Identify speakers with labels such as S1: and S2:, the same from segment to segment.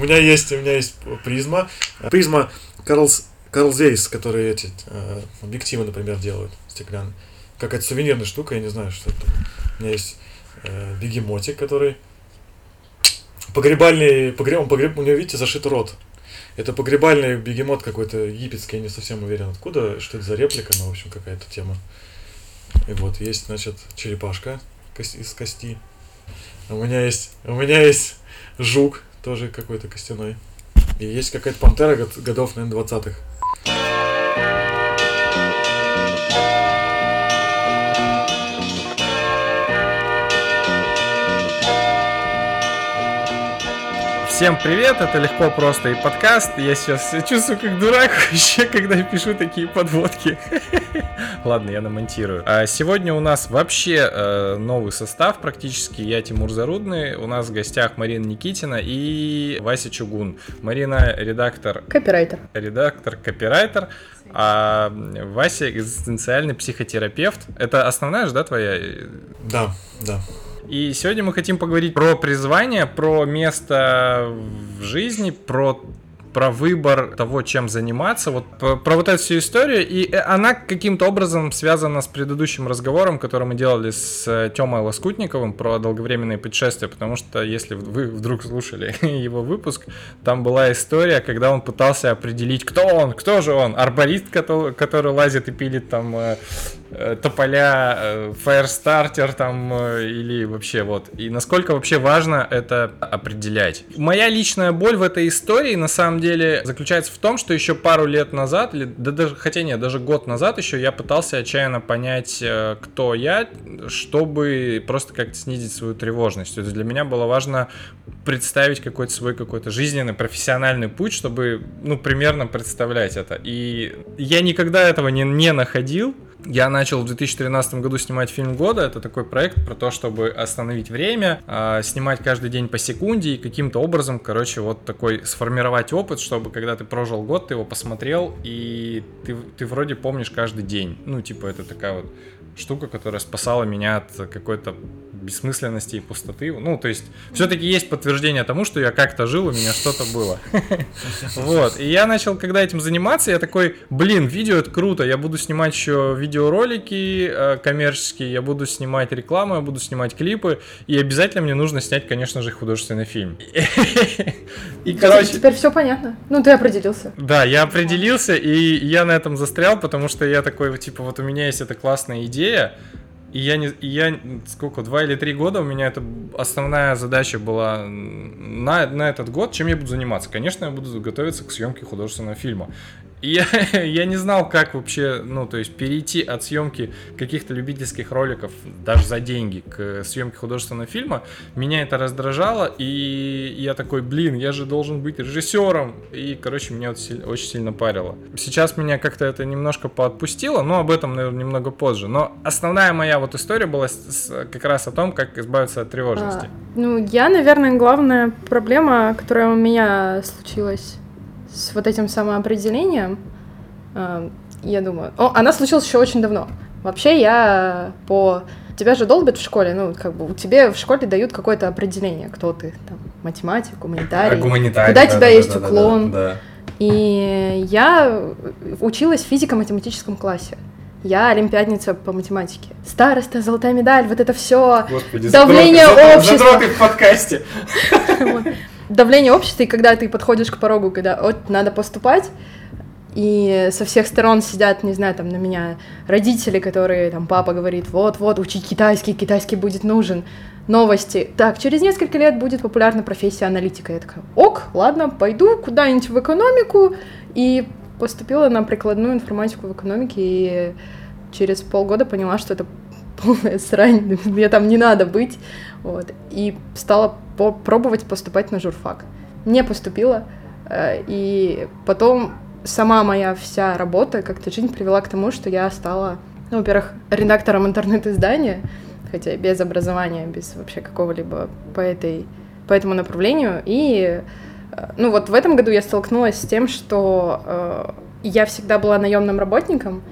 S1: меня есть, у меня есть призма. Призма Карлс, Carl Zeiss, которые эти э, объективы, например, делают стеклянные. Какая-то сувенирная штука, я не знаю, что это. У меня есть э, бегемотик, который погребальный, погреб, он погреб, у него, видите, зашит рот. Это погребальный бегемот какой-то египетский, я не совсем уверен откуда, что это за реплика, но, в общем, какая-то тема. И вот есть, значит, черепашка из кости. У меня есть, у меня есть жук, тоже какой-то костяной. И есть какая-то пантера годов, наверное, 20-х.
S2: Всем привет, это легко, просто и подкаст. Я сейчас чувствую как дурак вообще, когда я пишу такие подводки. Ладно, я намонтирую. А сегодня у нас вообще э, новый состав практически. Я Тимур Зарудный, у нас в гостях Марина Никитина и Вася Чугун. Марина редактор...
S3: Копирайтер.
S2: Редактор, копирайтер. А Вася экзистенциальный психотерапевт. Это основная же, да, твоя?
S1: Да, да.
S2: И сегодня мы хотим поговорить про призвание, про место в жизни, про про выбор того, чем заниматься, вот про, вот эту всю историю, и она каким-то образом связана с предыдущим разговором, который мы делали с э, Тёмой Лоскутниковым про долговременные путешествия, потому что если вы вдруг слушали его выпуск, там была история, когда он пытался определить, кто он, кто же он, арборист, который, который лазит и пилит там э, э, тополя, э, фаерстартер там э, или вообще вот, и насколько вообще важно это определять. Моя личная боль в этой истории на самом деле заключается в том, что еще пару лет назад, или да даже, хотя нет, даже год назад еще я пытался отчаянно понять, э, кто я, чтобы просто как-то снизить свою тревожность. То есть для меня было важно представить какой-то свой какой-то жизненный, профессиональный путь, чтобы, ну, примерно представлять это. И я никогда этого не, не находил, я начал в 2013 году снимать фильм года. Это такой проект про то, чтобы остановить время, а, снимать каждый день по секунде и каким-то образом, короче, вот такой сформировать опыт, чтобы когда ты прожил год, ты его посмотрел и ты, ты вроде помнишь каждый день. Ну, типа, это такая вот штука, которая спасала меня от какой-то бессмысленности и пустоты. Ну, то есть, все-таки есть подтверждение тому, что я как-то жил, у меня что-то было. Вот. И я начал, когда этим заниматься, я такой, блин, видео это круто, я буду снимать еще видеоролики э, коммерческие, я буду снимать рекламу, я буду снимать клипы, и обязательно мне нужно снять, конечно же, художественный фильм.
S3: И, короче... Теперь все понятно. Ну, ты определился.
S2: Да, я определился, и я на этом застрял, потому что я такой, типа, вот у меня есть эта классная идея, и я не, я сколько, два или три года у меня это основная задача была на, на этот год, чем я буду заниматься. Конечно, я буду готовиться к съемке художественного фильма. Я, я не знал, как вообще, ну, то есть перейти от съемки каких-то любительских роликов, даже за деньги, к съемке художественного фильма. Меня это раздражало, и я такой, блин, я же должен быть режиссером. И, короче, меня это очень сильно парило. Сейчас меня как-то это немножко поотпустило, но об этом, наверное, немного позже. Но основная моя вот история была с, с, как раз о том, как избавиться от тревожности. А,
S3: ну, я, наверное, главная проблема, которая у меня случилась с вот этим самоопределением, э, я думаю... О, она случилась еще очень давно. Вообще я по... Тебя же долбят в школе, ну, как бы, тебе в школе дают какое-то определение, кто ты, там, математик, гуманитарий, а, гуманитарий куда да, тебя да, есть да, уклон. Да, да, да. И я училась в физико-математическом классе. Я олимпиадница по математике. Староста, золотая медаль, вот это все. Господи, давление затроты, общества. Затроты
S2: в подкасте.
S3: давление общества, и когда ты подходишь к порогу, когда вот надо поступать, и со всех сторон сидят, не знаю, там на меня родители, которые, там, папа говорит, вот-вот, учить китайский, китайский будет нужен, новости. Так, через несколько лет будет популярна профессия аналитика. Я такая, ок, ладно, пойду куда-нибудь в экономику, и поступила на прикладную информатику в экономике, и через полгода поняла, что это полная срань, мне там не надо быть, вот, и стала пробовать поступать на журфак. Не поступила, э, и потом сама моя вся работа, как-то жизнь привела к тому, что я стала, ну, во-первых, редактором интернет-издания, хотя без образования, без вообще какого-либо по этой по этому направлению. И э, ну вот в этом году я столкнулась с тем, что э, я всегда была наемным работником,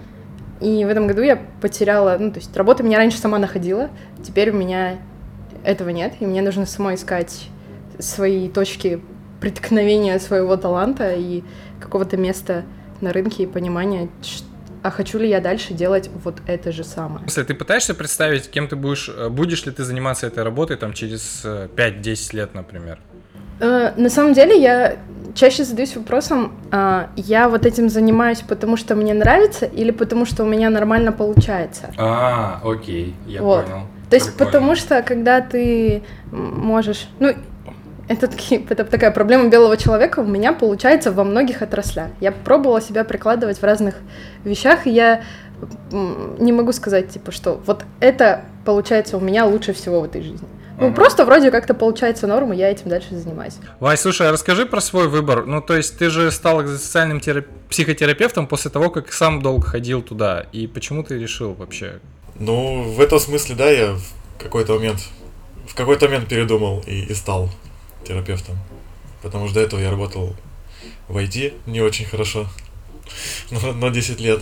S3: и в этом году я потеряла, ну, то есть работа меня раньше сама находила, теперь у меня этого нет, и мне нужно самой искать свои точки преткновения своего таланта и какого-то места на рынке и понимания, а хочу ли я дальше делать вот это же самое.
S2: Если ты пытаешься представить, кем ты будешь, э, будешь ли ты заниматься этой работой там через 5-10 э, лет, например?
S3: Э, на самом деле я чаще задаюсь вопросом, а, я вот этим занимаюсь, потому что мне нравится или потому что у меня нормально получается.
S2: А, окей, я вот. понял.
S3: То есть Прикольно. потому что когда ты можешь, ну это, таки, это такая проблема белого человека у меня получается во многих отраслях. Я пробовала себя прикладывать в разных вещах, и я не могу сказать, типа, что вот это получается у меня лучше всего в этой жизни. Ну, ага. просто вроде как-то получается норма, я этим дальше занимаюсь.
S2: Вай, слушай, а расскажи про свой выбор. Ну, то есть ты же стал социальным терап... психотерапевтом после того, как сам долго ходил туда. И почему ты решил вообще?
S1: Ну, в этом смысле, да, я в какой-то момент в какой-то момент передумал и, и стал терапевтом. Потому что до этого я работал в IT не очень хорошо, но, но 10 лет.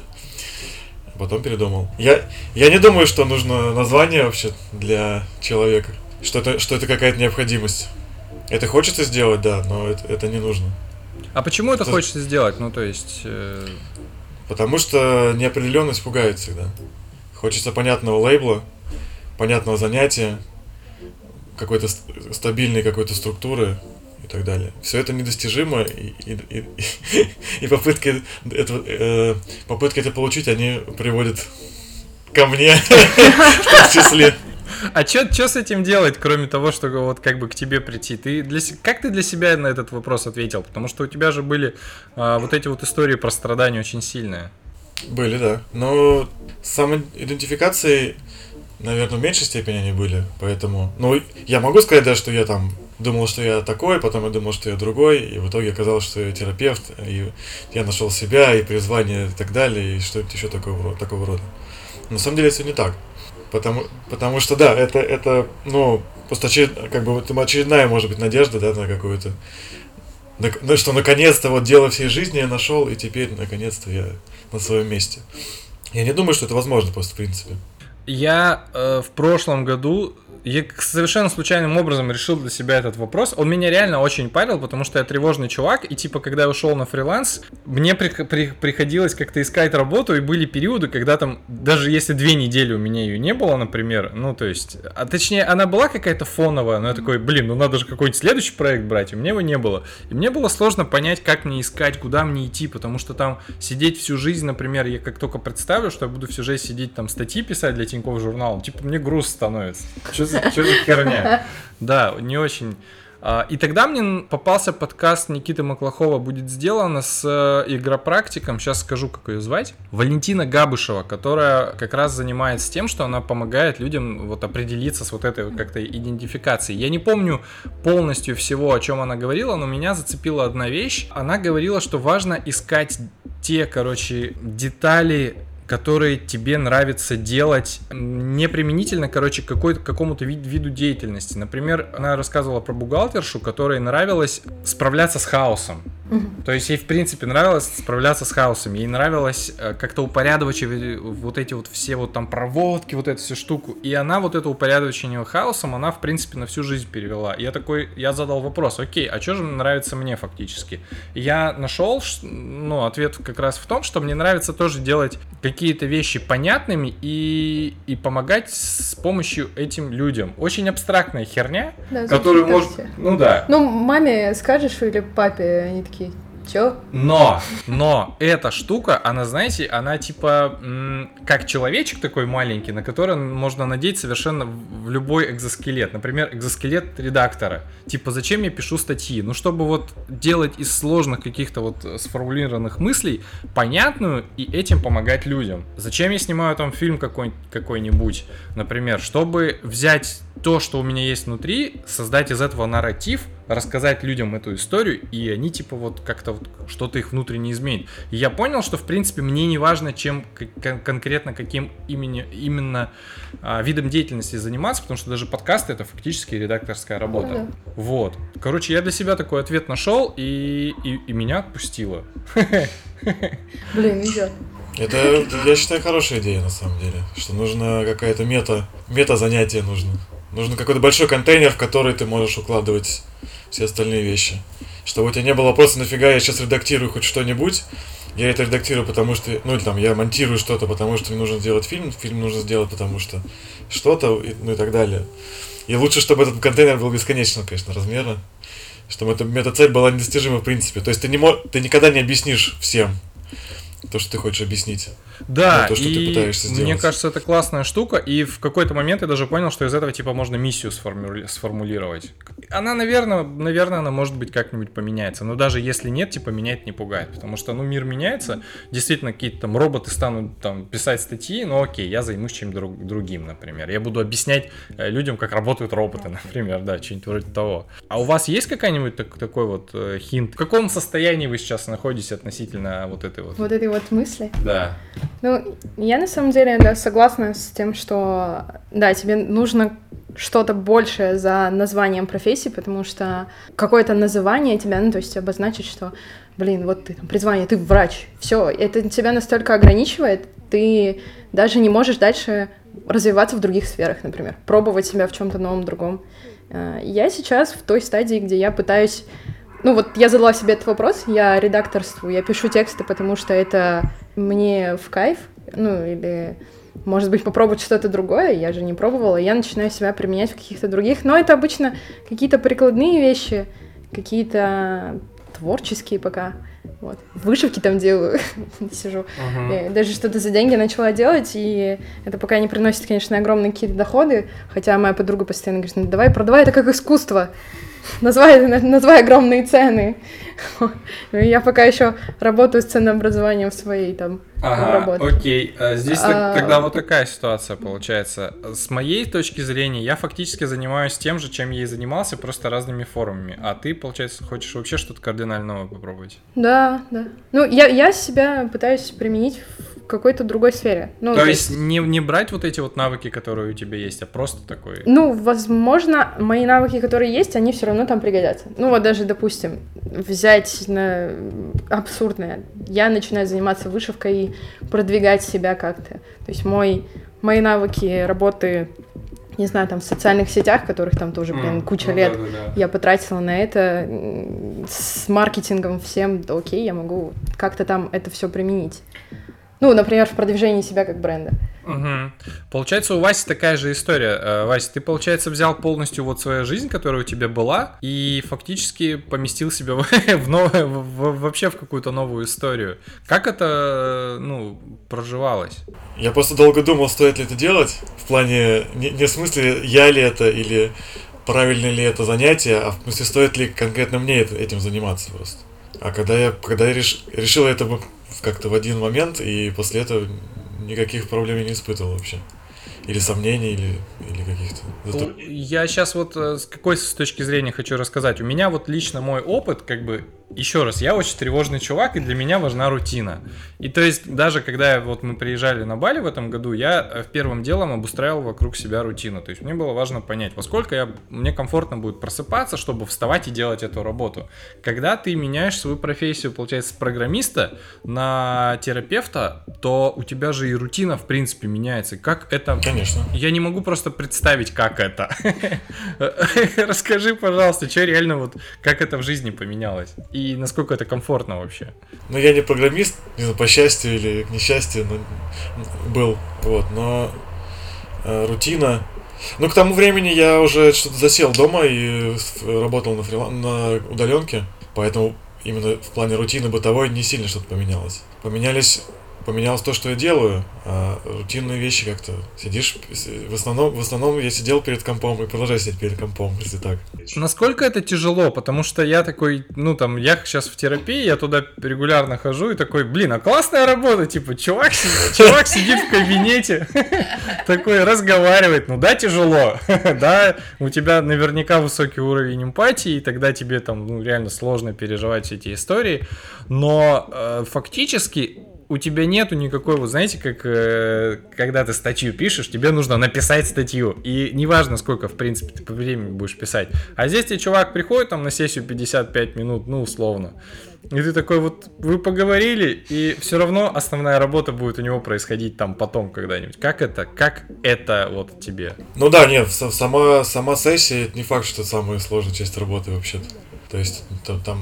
S1: Потом передумал. Я, я не думаю, что нужно название вообще для человека. Что это, что это какая-то необходимость. Это хочется сделать, да, но это, это не нужно.
S2: А почему это, это хочется сделать? Ну, то есть... Э...
S1: Потому что неопределенность пугает всегда. Хочется понятного лейбла, понятного занятия, какой-то стабильной какой-то структуры и так далее. Все это недостижимо, и, и, и, и попытки, это, э, попытки это получить, они приводят ко мне в том числе.
S2: А что с этим делать, кроме того, что вот как бы к тебе прийти? Ты для, как ты для себя на этот вопрос ответил? Потому что у тебя же были а, вот эти вот истории про страдания очень сильные.
S1: Были, да. Но самоидентификацией наверное, в меньшей степени они были, поэтому... Ну, я могу сказать, да, что я там думал, что я такой, потом я думал, что я другой, и в итоге оказалось, что я терапевт, и я нашел себя, и призвание, и так далее, и что-нибудь еще такого, такого рода. На самом деле это не так. Потому, потому что, да, это, это ну, просто очеред, как бы вот очередная, может быть, надежда, да, на какую-то... Ну, что наконец-то вот дело всей жизни я нашел, и теперь наконец-то я на своем месте. Я не думаю, что это возможно просто, в принципе.
S2: Я э, в прошлом году я совершенно случайным образом решил для себя этот вопрос. Он меня реально очень парил, потому что я тревожный чувак, и типа, когда я ушел на фриланс, мне при, при, приходилось как-то искать работу, и были периоды, когда там, даже если две недели у меня ее не было, например, ну, то есть, а точнее, она была какая-то фоновая, но я такой, блин, ну надо же какой-нибудь следующий проект брать, у меня его не было. И мне было сложно понять, как мне искать, куда мне идти, потому что там сидеть всю жизнь, например, я как только представлю, что я буду всю жизнь сидеть там статьи писать для Тинькофф журнала, типа, мне груз становится. Что что за херня? Да, не очень. А, и тогда мне попался подкаст Никиты Маклахова «Будет сделано» с э, игропрактиком, сейчас скажу, как ее звать, Валентина Габышева, которая как раз занимается тем, что она помогает людям вот определиться с вот этой как-то идентификацией. Я не помню полностью всего, о чем она говорила, но меня зацепила одна вещь. Она говорила, что важно искать те, короче, детали которые тебе нравится делать не применительно, короче, какой-то, какому-то вид, виду деятельности. Например, она рассказывала про бухгалтершу, которой нравилось справляться с хаосом. Угу. То есть ей, в принципе, нравилось справляться с хаосом. Ей нравилось э, как-то упорядочивать вот эти вот все вот там проводки, вот эту всю штуку. И она вот это упорядочение хаосом, она, в принципе, на всю жизнь перевела. Я такой, я задал вопрос, окей, а что же нравится мне фактически? я нашел, ну, ответ как раз в том, что мне нравится тоже делать какие-то вещи понятными и, и помогать с помощью этим людям. Очень абстрактная херня, да, которую может... Ну да.
S3: Ну, маме скажешь или папе, они такие, Чё?
S2: Но, но эта штука, она, знаете, она типа как человечек такой маленький, на который можно надеть совершенно в любой экзоскелет. Например, экзоскелет редактора. Типа, зачем я пишу статьи? Ну, чтобы вот делать из сложных каких-то вот сформулированных мыслей понятную и этим помогать людям. Зачем я снимаю там фильм какой-нибудь, какой-нибудь например, чтобы взять то, что у меня есть внутри, создать из этого нарратив, рассказать людям эту историю, и они типа вот как-то вот что-то их внутренне изменит. И я понял, что в принципе мне не важно, чем кон- конкретно каким имени, именно а, видом деятельности заниматься, потому что даже подкасты это фактически редакторская работа. Ну, да. Вот. Короче, я для себя такой ответ нашел и, и, и меня отпустило.
S3: Блин, идет.
S1: Это, я считаю, хорошая идея на самом деле, что нужно какая-то мета, мета занятие нужно. Нужно какой-то большой контейнер, в который ты можешь укладывать все остальные вещи. Чтобы у тебя не было вопроса, нафига я сейчас редактирую хоть что-нибудь, я это редактирую, потому что, ну или там, я монтирую что-то, потому что мне нужно сделать фильм, фильм нужно сделать, потому что что-то, ну и так далее. И лучше, чтобы этот контейнер был бесконечного, конечно, размера, чтобы эта метацель была недостижима в принципе. То есть ты, не мо... ты никогда не объяснишь всем то, что ты хочешь объяснить.
S2: Да,
S1: Ну, то, что ты
S2: и
S1: пытаешься
S2: мне
S1: сделать.
S2: кажется, это классная штука, и в какой-то момент я даже понял, что из этого типа можно миссию сформули- сформулировать. Она, наверное, наверное, она может быть как-нибудь поменяется, но даже если нет, типа менять не пугает, потому что, ну, мир меняется, действительно какие-то там роботы станут там писать статьи, ну, окей, я займусь чем-то друг- другим, например, я буду объяснять э, людям, как работают роботы, например, да, что-нибудь вроде того. А у вас есть какая-нибудь так- такой вот э, хинт? В каком состоянии вы сейчас находитесь относительно вот этой вот?
S3: Вот этой вот мысли.
S2: Да.
S3: Ну, я на самом деле да, согласна с тем, что да, тебе нужно что-то большее за названием профессии, потому что какое-то называние тебя, ну, то есть обозначит, что, блин, вот ты там призвание, ты врач, все, это тебя настолько ограничивает, ты даже не можешь дальше развиваться в других сферах, например, пробовать себя в чем-то новом, другом. Э, Я сейчас в той стадии, где я пытаюсь ну вот я задала себе этот вопрос, я редакторствую, я пишу тексты, потому что это мне в кайф, ну или может быть попробовать что-то другое, я же не пробовала, я начинаю себя применять в каких-то других, но это обычно какие-то прикладные вещи, какие-то творческие пока, вот, вышивки там делаю, сижу, Э, даже что-то за деньги начала делать, и это пока не приносит, конечно, огромные какие-то доходы, хотя моя подруга постоянно говорит, ну давай, продавай это как искусство, назвай, назвай огромные цены. Я пока еще работаю с ценообразованием своей там
S2: Ага,
S3: работы.
S2: окей. А Здесь
S3: А,
S2: тогда вот такая ситуация получается. С моей точки зрения, я фактически занимаюсь тем же, чем я и занимался, просто разными формами. А ты, получается, хочешь вообще что-то кардинально новое попробовать.
S3: Да, да. Ну, я, я себя пытаюсь применить в какой-то другой сфере. Ну,
S2: То есть не, не брать вот эти вот навыки, которые у тебя есть, а просто такой...
S3: Ну, возможно, мои навыки, которые есть, они все равно там пригодятся. Ну, вот даже, допустим, взять на абсурдное. Я начинаю заниматься вышивкой и продвигать себя как-то. То есть мой, мои навыки работы, не знаю, там, в социальных сетях, которых там тоже, блин, куча
S2: ну
S3: лет,
S2: да-да-да.
S3: я потратила на это с маркетингом всем, да окей, я могу как-то там это все применить. Ну, например, в продвижении себя как бренда.
S2: Мгм. Получается, у Васи такая же история. Э, Вася, ты, получается, взял полностью вот свою жизнь, которая у тебя была, и фактически поместил себя в, в новое- в- в- вообще в какую-то новую историю. Как это, ну, проживалось?
S1: Я просто долго думал, стоит ли это делать. В плане, не, не в смысле, я ли это или правильно ли это занятие, а в смысле, стоит ли конкретно мне это- этим заниматься просто. А когда я, когда я реш- решил это как-то в один момент, и после этого никаких проблем я не испытывал вообще. Или сомнений, или, или каких-то... Зато-
S2: Ну, Я сейчас вот э, с какой с точки зрения хочу рассказать. У меня вот лично мой опыт, как бы, еще раз, я очень тревожный чувак, и для меня важна рутина. И то есть, даже когда вот мы приезжали на Бали в этом году, я э, первым делом обустраивал вокруг себя рутину. То есть, мне было важно понять, во сколько я, мне комфортно будет просыпаться, чтобы вставать и делать эту работу. Когда ты меняешь свою профессию, получается, с программиста на терапевта, то у тебя же и рутина, в принципе, меняется. Как это
S1: Конечно.
S2: я не могу просто представить, как это. Расскажи, пожалуйста, что реально вот, как это в жизни поменялось? И насколько это комфортно вообще?
S1: Ну, я не программист, не знаю, по счастью или к несчастью, но был, вот, но э, рутина. Ну, к тому времени я уже что-то засел дома и работал на, фрилан- на удаленке, поэтому именно в плане рутины бытовой не сильно что-то поменялось. Поменялись поменялось то, что я делаю, а рутинные вещи как-то сидишь. В основном, в основном я сидел перед компом и продолжаю сидеть перед компом, если так.
S2: Насколько это тяжело? Потому что я такой, ну там, я сейчас в терапии, я туда регулярно хожу и такой, блин, а классная работа, типа, чувак, чувак сидит в кабинете, такой разговаривает, ну да, тяжело, да, у тебя наверняка высокий уровень эмпатии, и тогда тебе там, ну, реально сложно переживать все эти истории, но э, фактически у тебя нету никакой, вот знаете, как э, когда ты статью пишешь, тебе нужно написать статью. И неважно, сколько, в принципе, ты по времени будешь писать. А здесь тебе чувак приходит там на сессию 55 минут, ну, условно. И ты такой вот, вы поговорили, и все равно основная работа будет у него происходить там потом когда-нибудь. Как это, как это вот тебе?
S1: Ну да, нет, сама, сама сессия, это не факт, что это самая сложная часть работы вообще-то. То есть там, там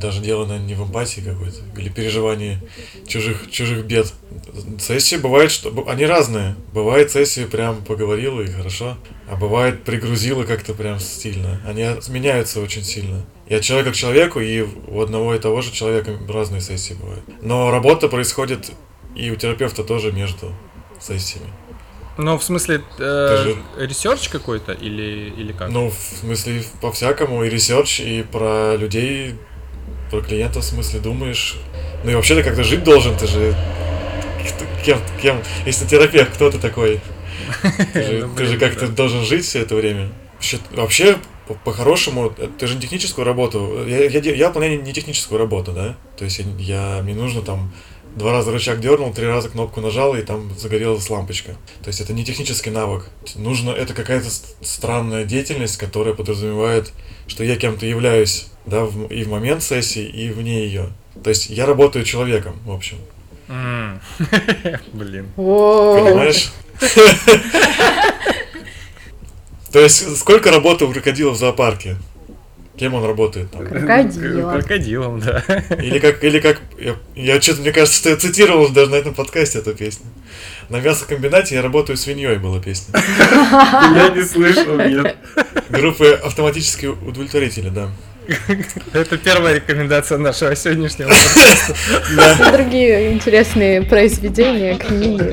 S1: даже дело, наверное, не в эмпатии какой-то или переживании чужих, чужих бед. Сессии бывает, что они разные. Бывает сессии прям поговорила и хорошо, а бывает пригрузила как-то прям стильно. Они меняются очень сильно. И от человека к человеку, и у одного и того же человека разные сессии бывают. Но работа происходит и у терапевта тоже между сессиями.
S2: Ну, в смысле, э, же... research какой-то или, или как?
S1: Ну, в смысле, по-всякому, и research, и про людей, про клиентов, в смысле, думаешь. Ну и вообще ты как-то жить должен, ты же... Кем, кем, если терапевт, кто ты такой? Ты же, ты же как-то должен жить все это время. Вообще, по-хорошему, ты же не техническую работу, я, я, я выполняю не техническую работу, да, то есть я, я, мне нужно там два раза рычаг дернул, три раза кнопку нажал, и там загорелась лампочка. То есть это не технический навык. Нужно, это какая-то странная деятельность, которая подразумевает, что я кем-то являюсь, да, в, и в момент сессии, и вне ее. То есть я работаю человеком, в общем.
S2: Блин.
S1: Понимаешь? То есть сколько работы у крокодила в зоопарке? Кем он работает там?
S3: Крокодилом.
S2: Крокодилом, да.
S1: Или как, или как, я, я что-то, мне кажется, что я цитировал даже на этом подкасте эту песню. На мясокомбинате я работаю свиньей была песня.
S2: Я не слышал, нет.
S1: Группы автоматические удовлетворители, да.
S2: Это первая рекомендация нашего сегодняшнего
S3: подкаста. Другие интересные произведения, книги.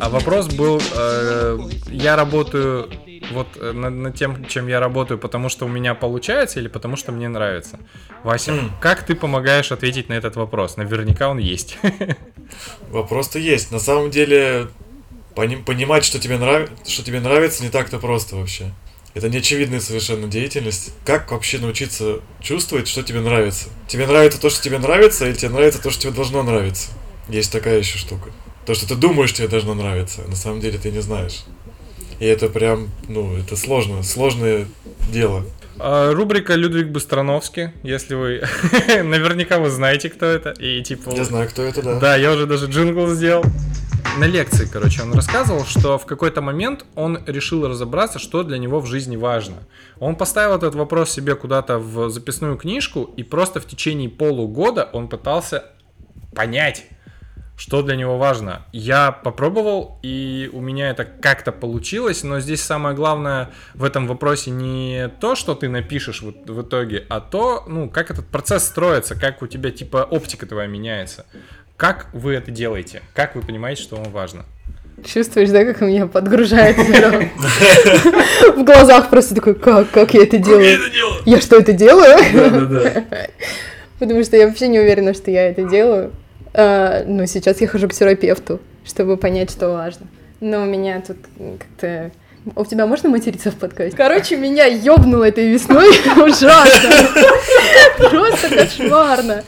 S2: А вопрос был, э, я работаю вот э, над, над тем, чем я работаю, потому что у меня получается или потому что мне нравится? Вася, mm. как ты помогаешь ответить на этот вопрос? Наверняка он есть.
S1: Вопрос-то есть. На самом деле, пони- понимать, что тебе, нрав... что тебе нравится, не так-то просто вообще. Это неочевидная совершенно деятельность. Как вообще научиться чувствовать, что тебе нравится? Тебе нравится то, что тебе нравится, или тебе нравится то, что тебе должно нравиться? Есть такая еще штука. То, что ты думаешь, тебе должно нравиться, на самом деле ты не знаешь. И это прям, ну, это сложно, сложное дело.
S2: А, рубрика Людвиг Быстроновский, если вы... Наверняка вы знаете, кто это. И типа...
S1: Я знаю, кто это, да.
S2: Да, я уже даже джингл сделал. На лекции, короче, он рассказывал, что в какой-то момент он решил разобраться, что для него в жизни важно. Он поставил этот вопрос себе куда-то в записную книжку, и просто в течение полугода он пытался понять, что для него важно? Я попробовал, и у меня это как-то получилось, но здесь самое главное в этом вопросе не то, что ты напишешь в, в итоге, а то, ну, как этот процесс строится, как у тебя, типа, оптика твоя меняется. Как вы это делаете? Как вы понимаете, что вам важно?
S3: Чувствуешь, да, как меня подгружает в глазах просто такой, как, как я это делаю? Я что, это делаю? Потому что я вообще не уверена, что я это делаю. А, ну, сейчас я хожу к терапевту, чтобы понять, что важно. Но у меня тут как-то... У тебя можно материться в подкасте? Короче, меня ёбнуло этой весной ужасно. Просто кошмарно.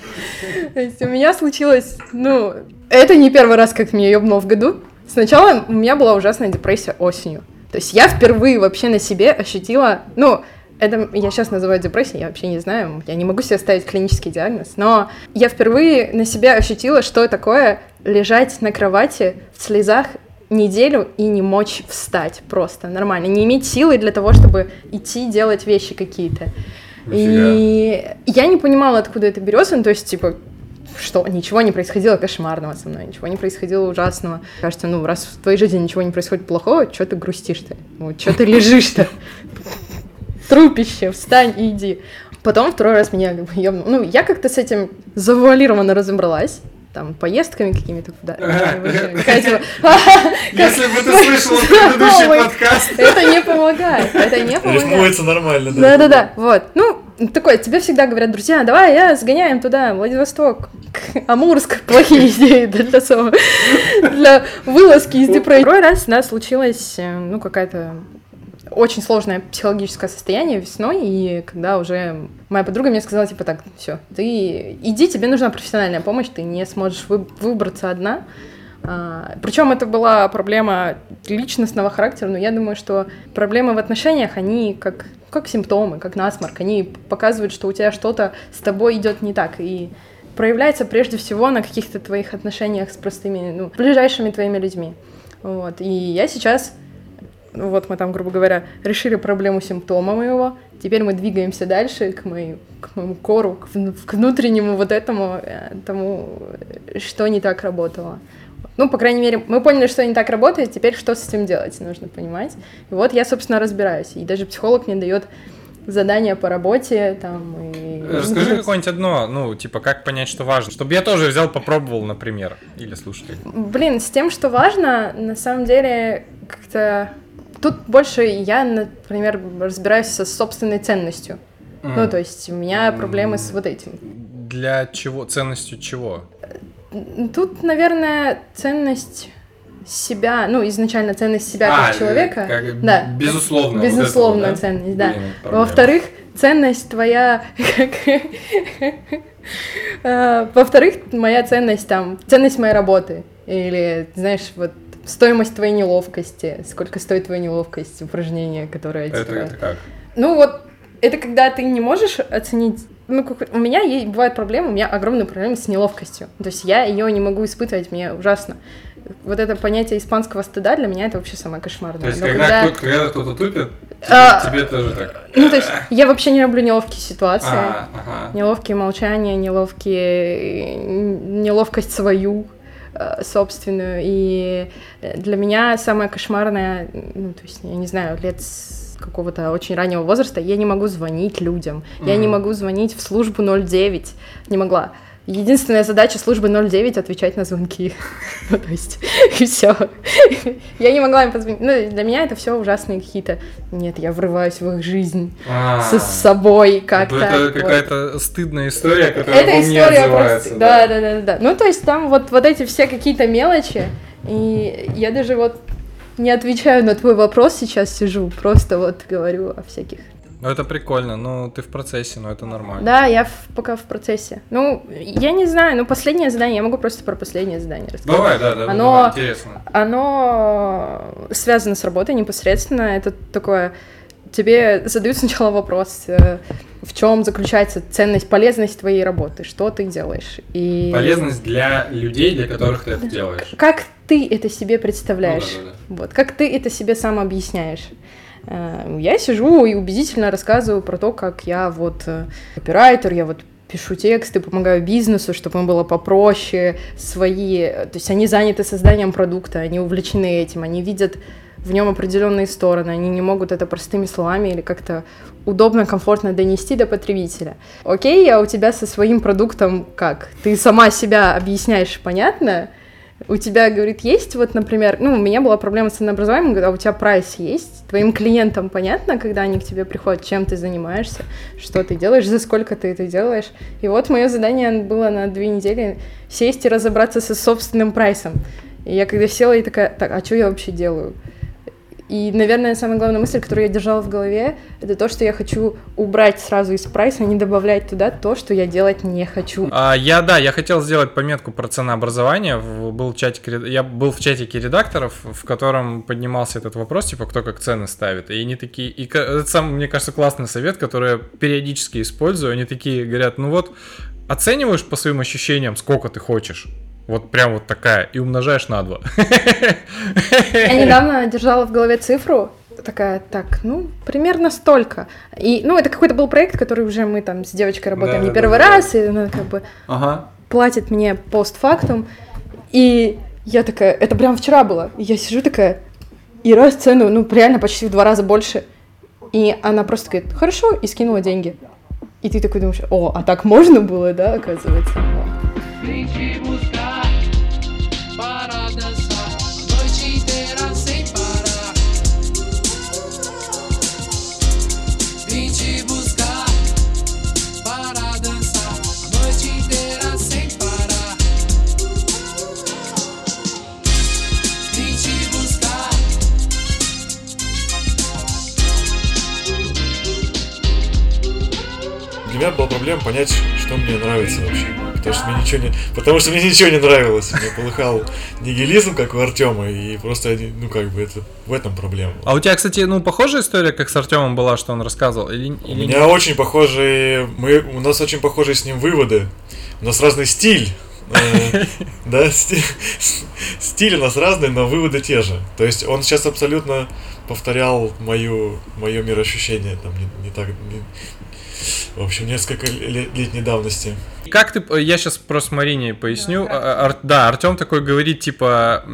S3: То есть у меня случилось, ну, это не первый раз, как меня ёбнуло в году. Сначала у меня была ужасная депрессия осенью. То есть я впервые вообще на себе ощутила, ну, это я сейчас называю депрессией, я вообще не знаю, я не могу себе ставить клинический диагноз, но я впервые на себя ощутила, что такое лежать на кровати в слезах неделю и не мочь встать просто нормально, не иметь силы для того, чтобы идти делать вещи какие-то. И я не понимала, откуда это берется, ну, то есть, типа, что ничего не происходило кошмарного со мной, ничего не происходило ужасного. Кажется, ну, раз в твоей жизни ничего не происходит плохого, что ты грустишь-то? Вот, что ты лежишь-то? трупище, встань и иди. Потом второй раз меня как бы ёбнул. Ну, я как-то с этим завуалированно разобралась там, поездками какими-то куда
S2: Если бы ты слышала предыдущий подкаст.
S3: Это не помогает, это не помогает.
S1: Рифмуется нормально, да.
S3: Да-да-да, вот. Ну, такое, тебе всегда говорят, друзья, давай, я сгоняем туда, Владивосток, Амурск, плохие идеи для для вылазки из депрессии. Второй раз, да, случилась, э, ну, какая-то очень сложное психологическое состояние весной, и когда уже моя подруга мне сказала, типа, так, все, ты иди, тебе нужна профессиональная помощь, ты не сможешь вы, выбраться одна. А, причем это была проблема личностного характера, но я думаю, что проблемы в отношениях, они как, как симптомы, как насморк, они показывают, что у тебя что-то с тобой идет не так, и проявляется прежде всего на каких-то твоих отношениях с простыми, ну, ближайшими твоими людьми. Вот. И я сейчас ну вот мы там, грубо говоря, решили проблему симптома моего, теперь мы двигаемся дальше к, моей, к моему кору, к, к внутреннему вот этому, э, тому, что не так работало. Ну, по крайней мере, мы поняли, что не так работает, теперь что с этим делать, нужно понимать. И вот я, собственно, разбираюсь. И даже психолог мне дает задания по работе там и...
S2: Расскажи какое-нибудь одно, ну, типа, как понять, что важно, чтобы я тоже взял, попробовал, например, или слушатель.
S3: Блин, с тем, что важно, на самом деле, как-то Тут больше я, например, разбираюсь со собственной ценностью. Mm. Ну, то есть у меня проблемы с вот этим.
S2: Для чего? Ценностью чего?
S3: Тут, наверное, ценность себя, ну, изначально ценность себя а, как человека. Как,
S2: да. Безусловно.
S3: Безусловная вот этого, ценность, да. да. Во-вторых, ценность твоя а, Во-вторых, моя ценность там, ценность моей работы. Или, знаешь, вот стоимость твоей неловкости, сколько стоит твоя неловкость упражнения, которое
S2: это, типа... это как?
S3: Ну вот, это когда ты не можешь оценить ну, у меня есть, бывают проблемы, у меня огромные проблемы с неловкостью. То есть я ее не могу испытывать, мне ужасно. Вот это понятие испанского стыда для меня это вообще самое кошмарное.
S2: То есть, Но когда, когда... Кто-то, когда кто-то тупит, а, тебе тоже так.
S3: Ну, то есть, я вообще не люблю неловкие ситуации, а, ага. неловкие молчания, неловкие, неловкость свою. Э, собственную. И для меня самое кошмарное, ну, то есть, я не знаю, лет с какого-то очень раннего возраста, я не могу звонить людям. Mm-hmm. Я не могу звонить в службу 09. Не могла. Единственная задача службы 09 — отвечать на звонки. ну, то есть, и все. я не могла им позвонить. Ну, для меня это все ужасные какие-то... Нет, я врываюсь в их жизнь с собой как-то.
S2: Это какая-то стыдная история, которая Это история просто...
S3: Да, да, да, да. Ну, то есть там вот, вот эти все какие-то мелочи, и я даже вот не отвечаю на твой вопрос сейчас сижу, просто вот говорю о всяких
S2: ну, это прикольно, ну, ты в процессе, но это нормально.
S3: Да, я в, пока в процессе. Ну, я не знаю, ну, последнее задание, я могу просто про последнее задание
S2: рассказать. Давай, да, да,
S3: оно, давай, интересно. Оно связано с работой непосредственно, это такое... Тебе задают сначала вопрос, э, в чем заключается ценность, полезность твоей работы, что ты делаешь. И...
S2: Полезность для людей, для которых ты это делаешь.
S3: Как ты это себе представляешь? Ну, да, да, да. Вот, как ты это себе сам объясняешь. Э, я сижу и убедительно рассказываю про то, как я вот э, копирайтер, я вот пишу тексты, помогаю бизнесу, чтобы им было попроще, свои, то есть они заняты созданием продукта, они увлечены этим, они видят в нем определенные стороны, они не могут это простыми словами или как-то удобно, комфортно донести до потребителя. Окей, а у тебя со своим продуктом как? Ты сама себя объясняешь понятно, у тебя, говорит, есть вот, например, ну, у меня была проблема с ценообразованием, а у тебя прайс есть, твоим клиентам понятно, когда они к тебе приходят, чем ты занимаешься, что ты делаешь, за сколько ты это делаешь. И вот мое задание было на две недели сесть и разобраться со собственным прайсом. И я когда села и такая, так, а что я вообще делаю? И, наверное, самая главная мысль, которую я держала в голове, это то, что я хочу убрать сразу из прайса, не добавлять туда то, что я делать не хочу.
S2: А, я, да, я хотел сделать пометку про ценообразование. Был в чатике, я был в чатике редакторов, в котором поднимался этот вопрос, типа, кто как цены ставит. И они такие, и это сам, мне кажется, классный совет, который я периодически использую. Они такие говорят, ну вот, оцениваешь по своим ощущениям, сколько ты хочешь. Вот прям вот такая. И умножаешь на 2.
S3: Я недавно держала в голове цифру, такая, так, ну, примерно столько. И, ну, это какой-то был проект, который уже мы там с девочкой работаем да, не да, первый да, раз, да. и она как бы ага. платит мне постфактум. И я такая, это прям вчера было. И я сижу такая, и раз цену, ну, реально почти в два раза больше. И она просто говорит, хорошо, и скинула деньги. И ты такой думаешь, о, а так можно было, да, оказывается?
S1: Например, была проблема понять, что мне нравится вообще. Потому что мне ничего не, потому что мне ничего не нравилось. Мне полыхал нигилизм, как у Артема, и просто, ну, как бы, это в этом проблема.
S2: А у тебя, кстати, ну, похожая история, как с Артемом была, что он рассказывал? Или,
S1: У
S2: или
S1: меня очень похожие, мы, у нас очень похожие с ним выводы. У нас разный стиль. Э, Да, сти- стиль у нас разный, но выводы те же. То есть он сейчас абсолютно повторял мою, мое мироощущение, там, не, не так, в общем, несколько ле- летней давности.
S2: Как ты, я сейчас просто Марине поясню. А, Ар- да, Артем такой говорит, типа,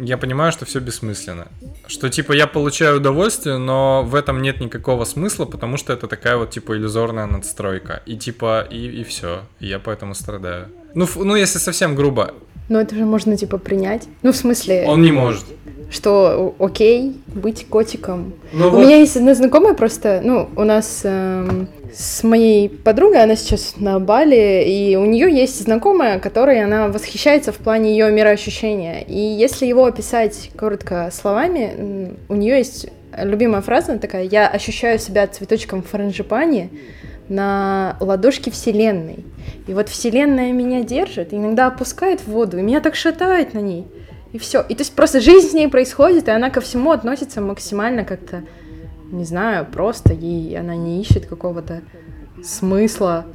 S2: я понимаю, что все бессмысленно. Что, типа, я получаю удовольствие, но в этом нет никакого смысла, потому что это такая вот, типа, иллюзорная надстройка. И, типа, и, и все. я поэтому страдаю. Ну, ф- ну, если совсем грубо,
S3: Но это же можно, типа, принять. Ну, в смысле,
S2: он не может.
S3: что окей быть котиком.
S2: Ну,
S3: У
S2: вот-
S3: меня есть одна знакомая просто, ну, у нас эм, с моей подругой, она сейчас на Бали, и у нее есть знакомая, которой она восхищается в плане ее мироощущения. И если его описать коротко словами, у нее есть любимая фраза такая: "Я ощущаю себя цветочком франжипани на ладошке Вселенной. И вот Вселенная меня держит, иногда опускает в воду, и меня так шатает на ней. И все. И то есть просто жизнь с ней происходит, и она ко всему относится максимально как-то, не знаю, просто, ей она не ищет какого-то смысла.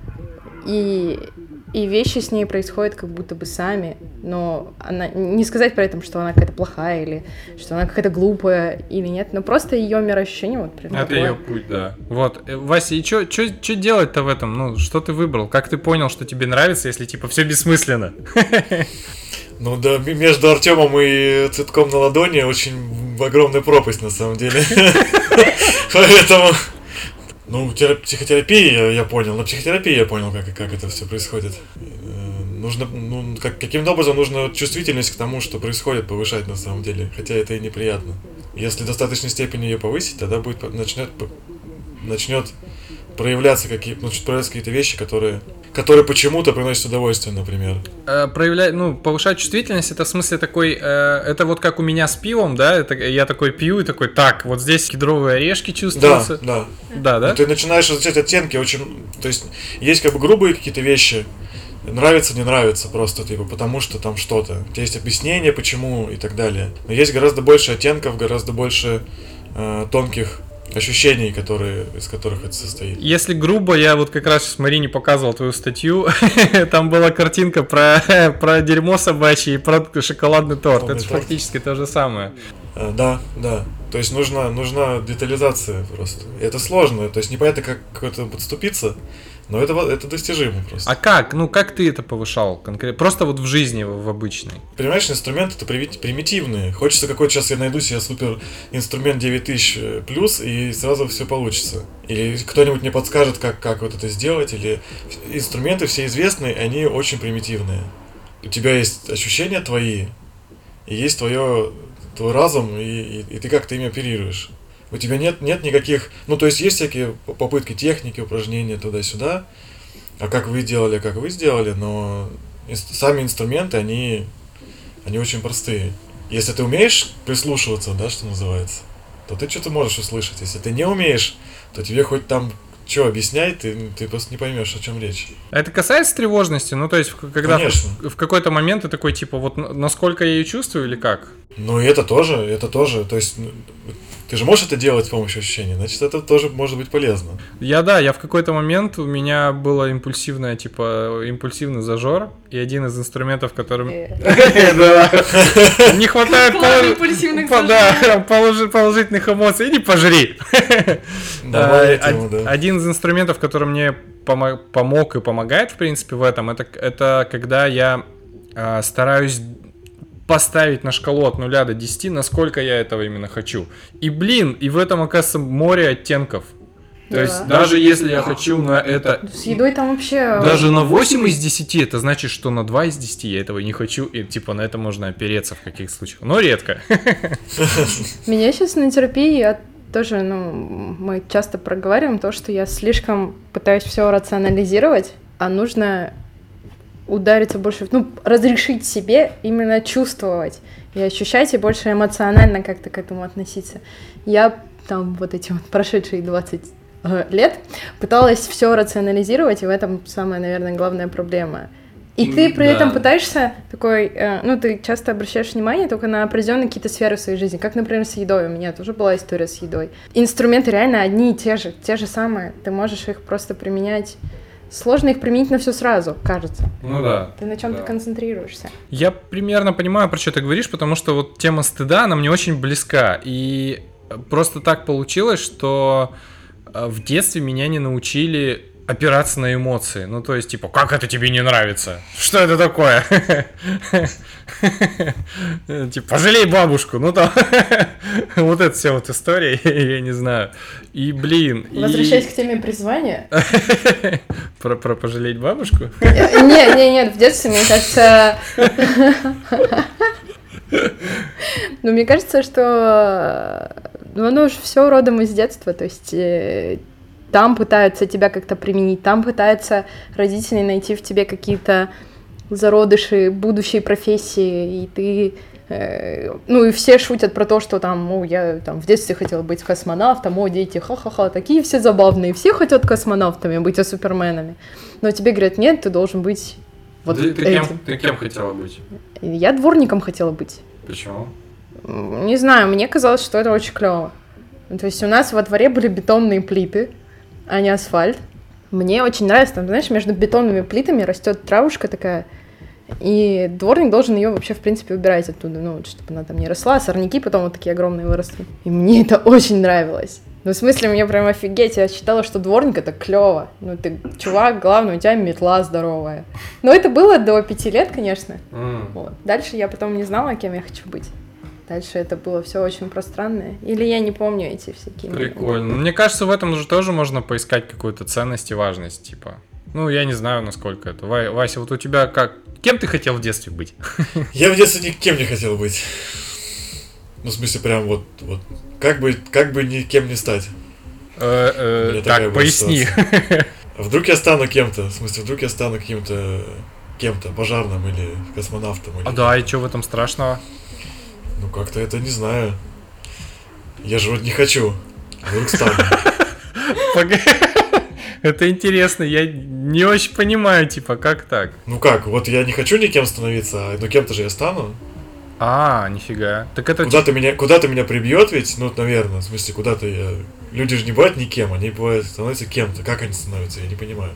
S3: И, и вещи с ней происходят как будто бы сами, но она не сказать при этом, что она какая-то плохая или что она какая-то глупая или нет, но просто ее мироощущение вот примерно
S2: Это
S3: такое.
S2: ее путь, да. Вот, э, Вася, и что делать-то в этом? Ну, что ты выбрал? Как ты понял, что тебе нравится, если типа все бессмысленно?
S1: Ну да, между Артемом и цветком на ладони очень огромная пропасть на самом деле. Поэтому, ну, терап- психотерапия я, понял, на психотерапии я понял, как, как это все происходит. Э, Нужно, ну, как, каким-то образом нужно чувствительность к тому, что происходит, повышать на самом деле, хотя это и неприятно. Если в достаточной степени ее повысить, тогда будет начнет начнет проявляться какие, начнут проявляться какие-то вещи, которые, которые почему-то приносят удовольствие, например.
S2: Э, проявлять, ну, повышать чувствительность, это в смысле такой, э, это вот как у меня с пивом, да, это я такой пью и такой, так, вот здесь кедровые орешки
S1: Да,
S2: чувствуются.
S1: да.
S2: Да, да?
S1: Ну, ты начинаешь различать оттенки очень... То есть, есть как бы грубые какие-то вещи, нравится, не нравится просто, типа, потому что там что-то. У тебя есть объяснение, почему и так далее. Но есть гораздо больше оттенков, гораздо больше э, тонких ощущений, которые, из которых это состоит.
S2: Если грубо, я вот как раз сейчас Марине показывал твою статью, там была картинка про, про дерьмо собачье и про шоколадный торт.
S1: Шоколадный
S2: Это
S1: торт.
S2: фактически то же самое.
S1: Э, да, да. То есть нужна, нужна детализация просто. И это сложно, то есть непонятно, как к этому подступиться, но это, это достижимо просто.
S2: А как? Ну, как ты это повышал конкретно? Просто вот в жизни, в обычной.
S1: Понимаешь, инструменты это примитивные. Хочется какой-то сейчас я найду себе супер инструмент 9000 э, плюс и сразу все получится. Или кто-нибудь мне подскажет, как, как вот это сделать. Или инструменты все известные, они очень примитивные. У тебя есть ощущения твои, и есть твое, твой разум, и, и, и ты как-то ими оперируешь. У тебя нет, нет никаких... Ну, то есть есть всякие попытки техники, упражнения туда-сюда. А как вы делали, как вы сделали, но сами инструменты, они они очень простые. Если ты умеешь прислушиваться, да, что называется, то ты что-то можешь услышать. Если ты не умеешь, то тебе хоть там что объясняй, ты, ты просто не поймешь, о чем речь.
S2: А это касается тревожности? Ну, то есть, когда
S1: Конечно.
S2: в, в какой-то момент ты такой, типа, вот насколько я ее чувствую или как?
S1: Ну и это тоже, это тоже. То есть ну, ты же можешь это делать с помощью ощущений, значит, это тоже может быть полезно.
S2: Я, да, я в какой-то момент, у меня было импульсивное, типа, импульсивный зажор, и один из инструментов, которым... Да. Не хватает положительных эмоций, иди пожри. Один из инструментов, который мне помо- помог и помогает, в принципе, в этом, это, это когда я а, стараюсь поставить на шкалу от 0 до 10, насколько я этого именно хочу. И, блин, и в этом, оказывается, море оттенков. То
S3: Да.
S2: есть, даже если я хочу на это...
S3: С едой там вообще...
S2: Даже на 8 из 10, это значит, что на 2 из 10 я этого не хочу, и типа на это можно опереться в каких случаях. Но редко.
S3: Меня сейчас на терапии я тоже, ну, мы часто проговариваем то, что я слишком пытаюсь все рационализировать, а нужно удариться больше, ну, разрешить себе именно чувствовать и ощущать, и больше эмоционально как-то к этому относиться. Я там вот эти вот прошедшие 20 э, лет пыталась все рационализировать, и в этом самая, наверное, главная проблема. И ты при
S2: Да.
S3: этом пытаешься такой, э, ну, ты часто обращаешь внимание только на определенные какие-то сферы в своей жизни, как, например, с едой. У меня тоже была история с едой. Инструменты реально одни и те же, те же самые. Ты можешь их просто применять. Сложно их применить на все сразу, кажется.
S2: Ну да.
S3: Ты на чем
S2: Да.
S3: концентрируешься.
S2: Я примерно понимаю, про что ты говоришь, потому что вот тема стыда, она мне очень близка. И просто так получилось, что э, в детстве меня не научили опираться на эмоции. Ну, то есть, типа, как это тебе не нравится? Что это такое? Типа, пожалей бабушку. Ну, там, вот эта вся вот история, я не знаю. И, блин...
S3: Возвращаясь к теме призвания.
S2: Про, пожалеть бабушку?
S3: Э, Не, не, нет, в детстве, мне кажется... Ну, мне кажется, что ну, оно уже все родом из детства, то есть э, там пытаются тебя как-то применить, там пытаются родители найти в тебе какие-то зародыши будущей профессии, и ты э, ну и все шутят про то, что там, ну, я там в детстве хотела быть космонавтом, о, дети, ха-ха-ха, такие все забавные, все хотят космонавтами быть, а суперменами. Но тебе говорят, нет, ты должен быть вот
S2: ты, ты кем,
S3: этим.
S2: ты кем хотела быть?
S3: Я дворником хотела быть.
S2: Почему?
S3: Не знаю, мне казалось, что это очень клево. То есть у нас во дворе были бетонные плиты, а не асфальт. Мне очень нравится, там, знаешь, между бетонными плитами растет травушка такая, и дворник должен ее вообще, в принципе, убирать оттуда, ну, вот, чтобы она там не росла, а сорняки потом вот такие огромные выросли. И мне это очень нравилось. Ну, в смысле, мне прям офигеть, я считала, что дворник это клево. Ну, ты чувак, главное, у тебя метла здоровая. Но это было до пяти лет, конечно.
S2: М.
S3: Вот. Дальше я потом не знала, кем я хочу быть. Дальше это было все очень пространное. Или я не помню эти всякие.
S2: Прикольно. Мне кажется, в этом же тоже можно поискать какую-то ценность и важность, типа. Ну, я не знаю, насколько это. Ва- Вася, вот у тебя как? Кем ты хотел в детстве быть?
S1: Я в детстве никем не хотел быть. Ну, в смысле, прям вот, вот как бы, как бы никем не стать.
S2: Э, э, Так, поясни.
S1: Вдруг я стану кем-то? В смысле, вдруг я стану каким-то кем-то, пожарным или космонавтом. Или...
S2: А да, и что в этом страшного?
S1: Ну, как-то это не знаю. Я же вот не хочу. Вдруг стану.
S2: Это интересно, я не очень понимаю, типа, как так?
S1: Ну как, вот я не хочу никем становиться, ну кем-то же я стану.
S2: А, нифига. Так это...
S1: Куда-то меня, куда-то меня прибьет ведь, ну, наверное, в смысле, куда-то я... Люди же не бывают никем, они бывают, становятся кем-то. Как они становятся, я не понимаю.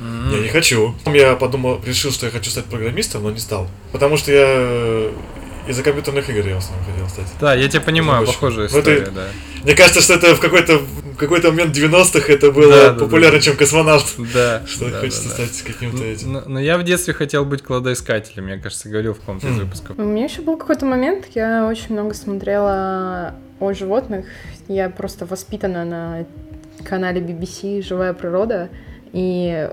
S2: М.
S1: Я не хочу. Я подумал, решил, что я хочу стать программистом, но не стал. Потому что я э, из-за компьютерных игр я в основном хотел стать.
S2: Да, я тебя понимаю, похожая
S1: Ну, это-
S2: история, да.
S1: Мне кажется, что это в какой-то в какой-то момент 90-х это было
S2: Да, да,
S1: популярнее,
S2: да.
S1: чем космонавт.
S2: Да.
S1: Что
S2: да,
S1: хочется
S2: да, да.
S1: стать каким-то этим.
S2: Но, но я в детстве хотел быть кладоискателем, я, кажется, говорил в каком-то из
S1: Хм.
S2: выпусков.
S3: У меня еще был какой-то момент, я очень много смотрела о животных. Я просто воспитана на канале BBC «Живая природа». И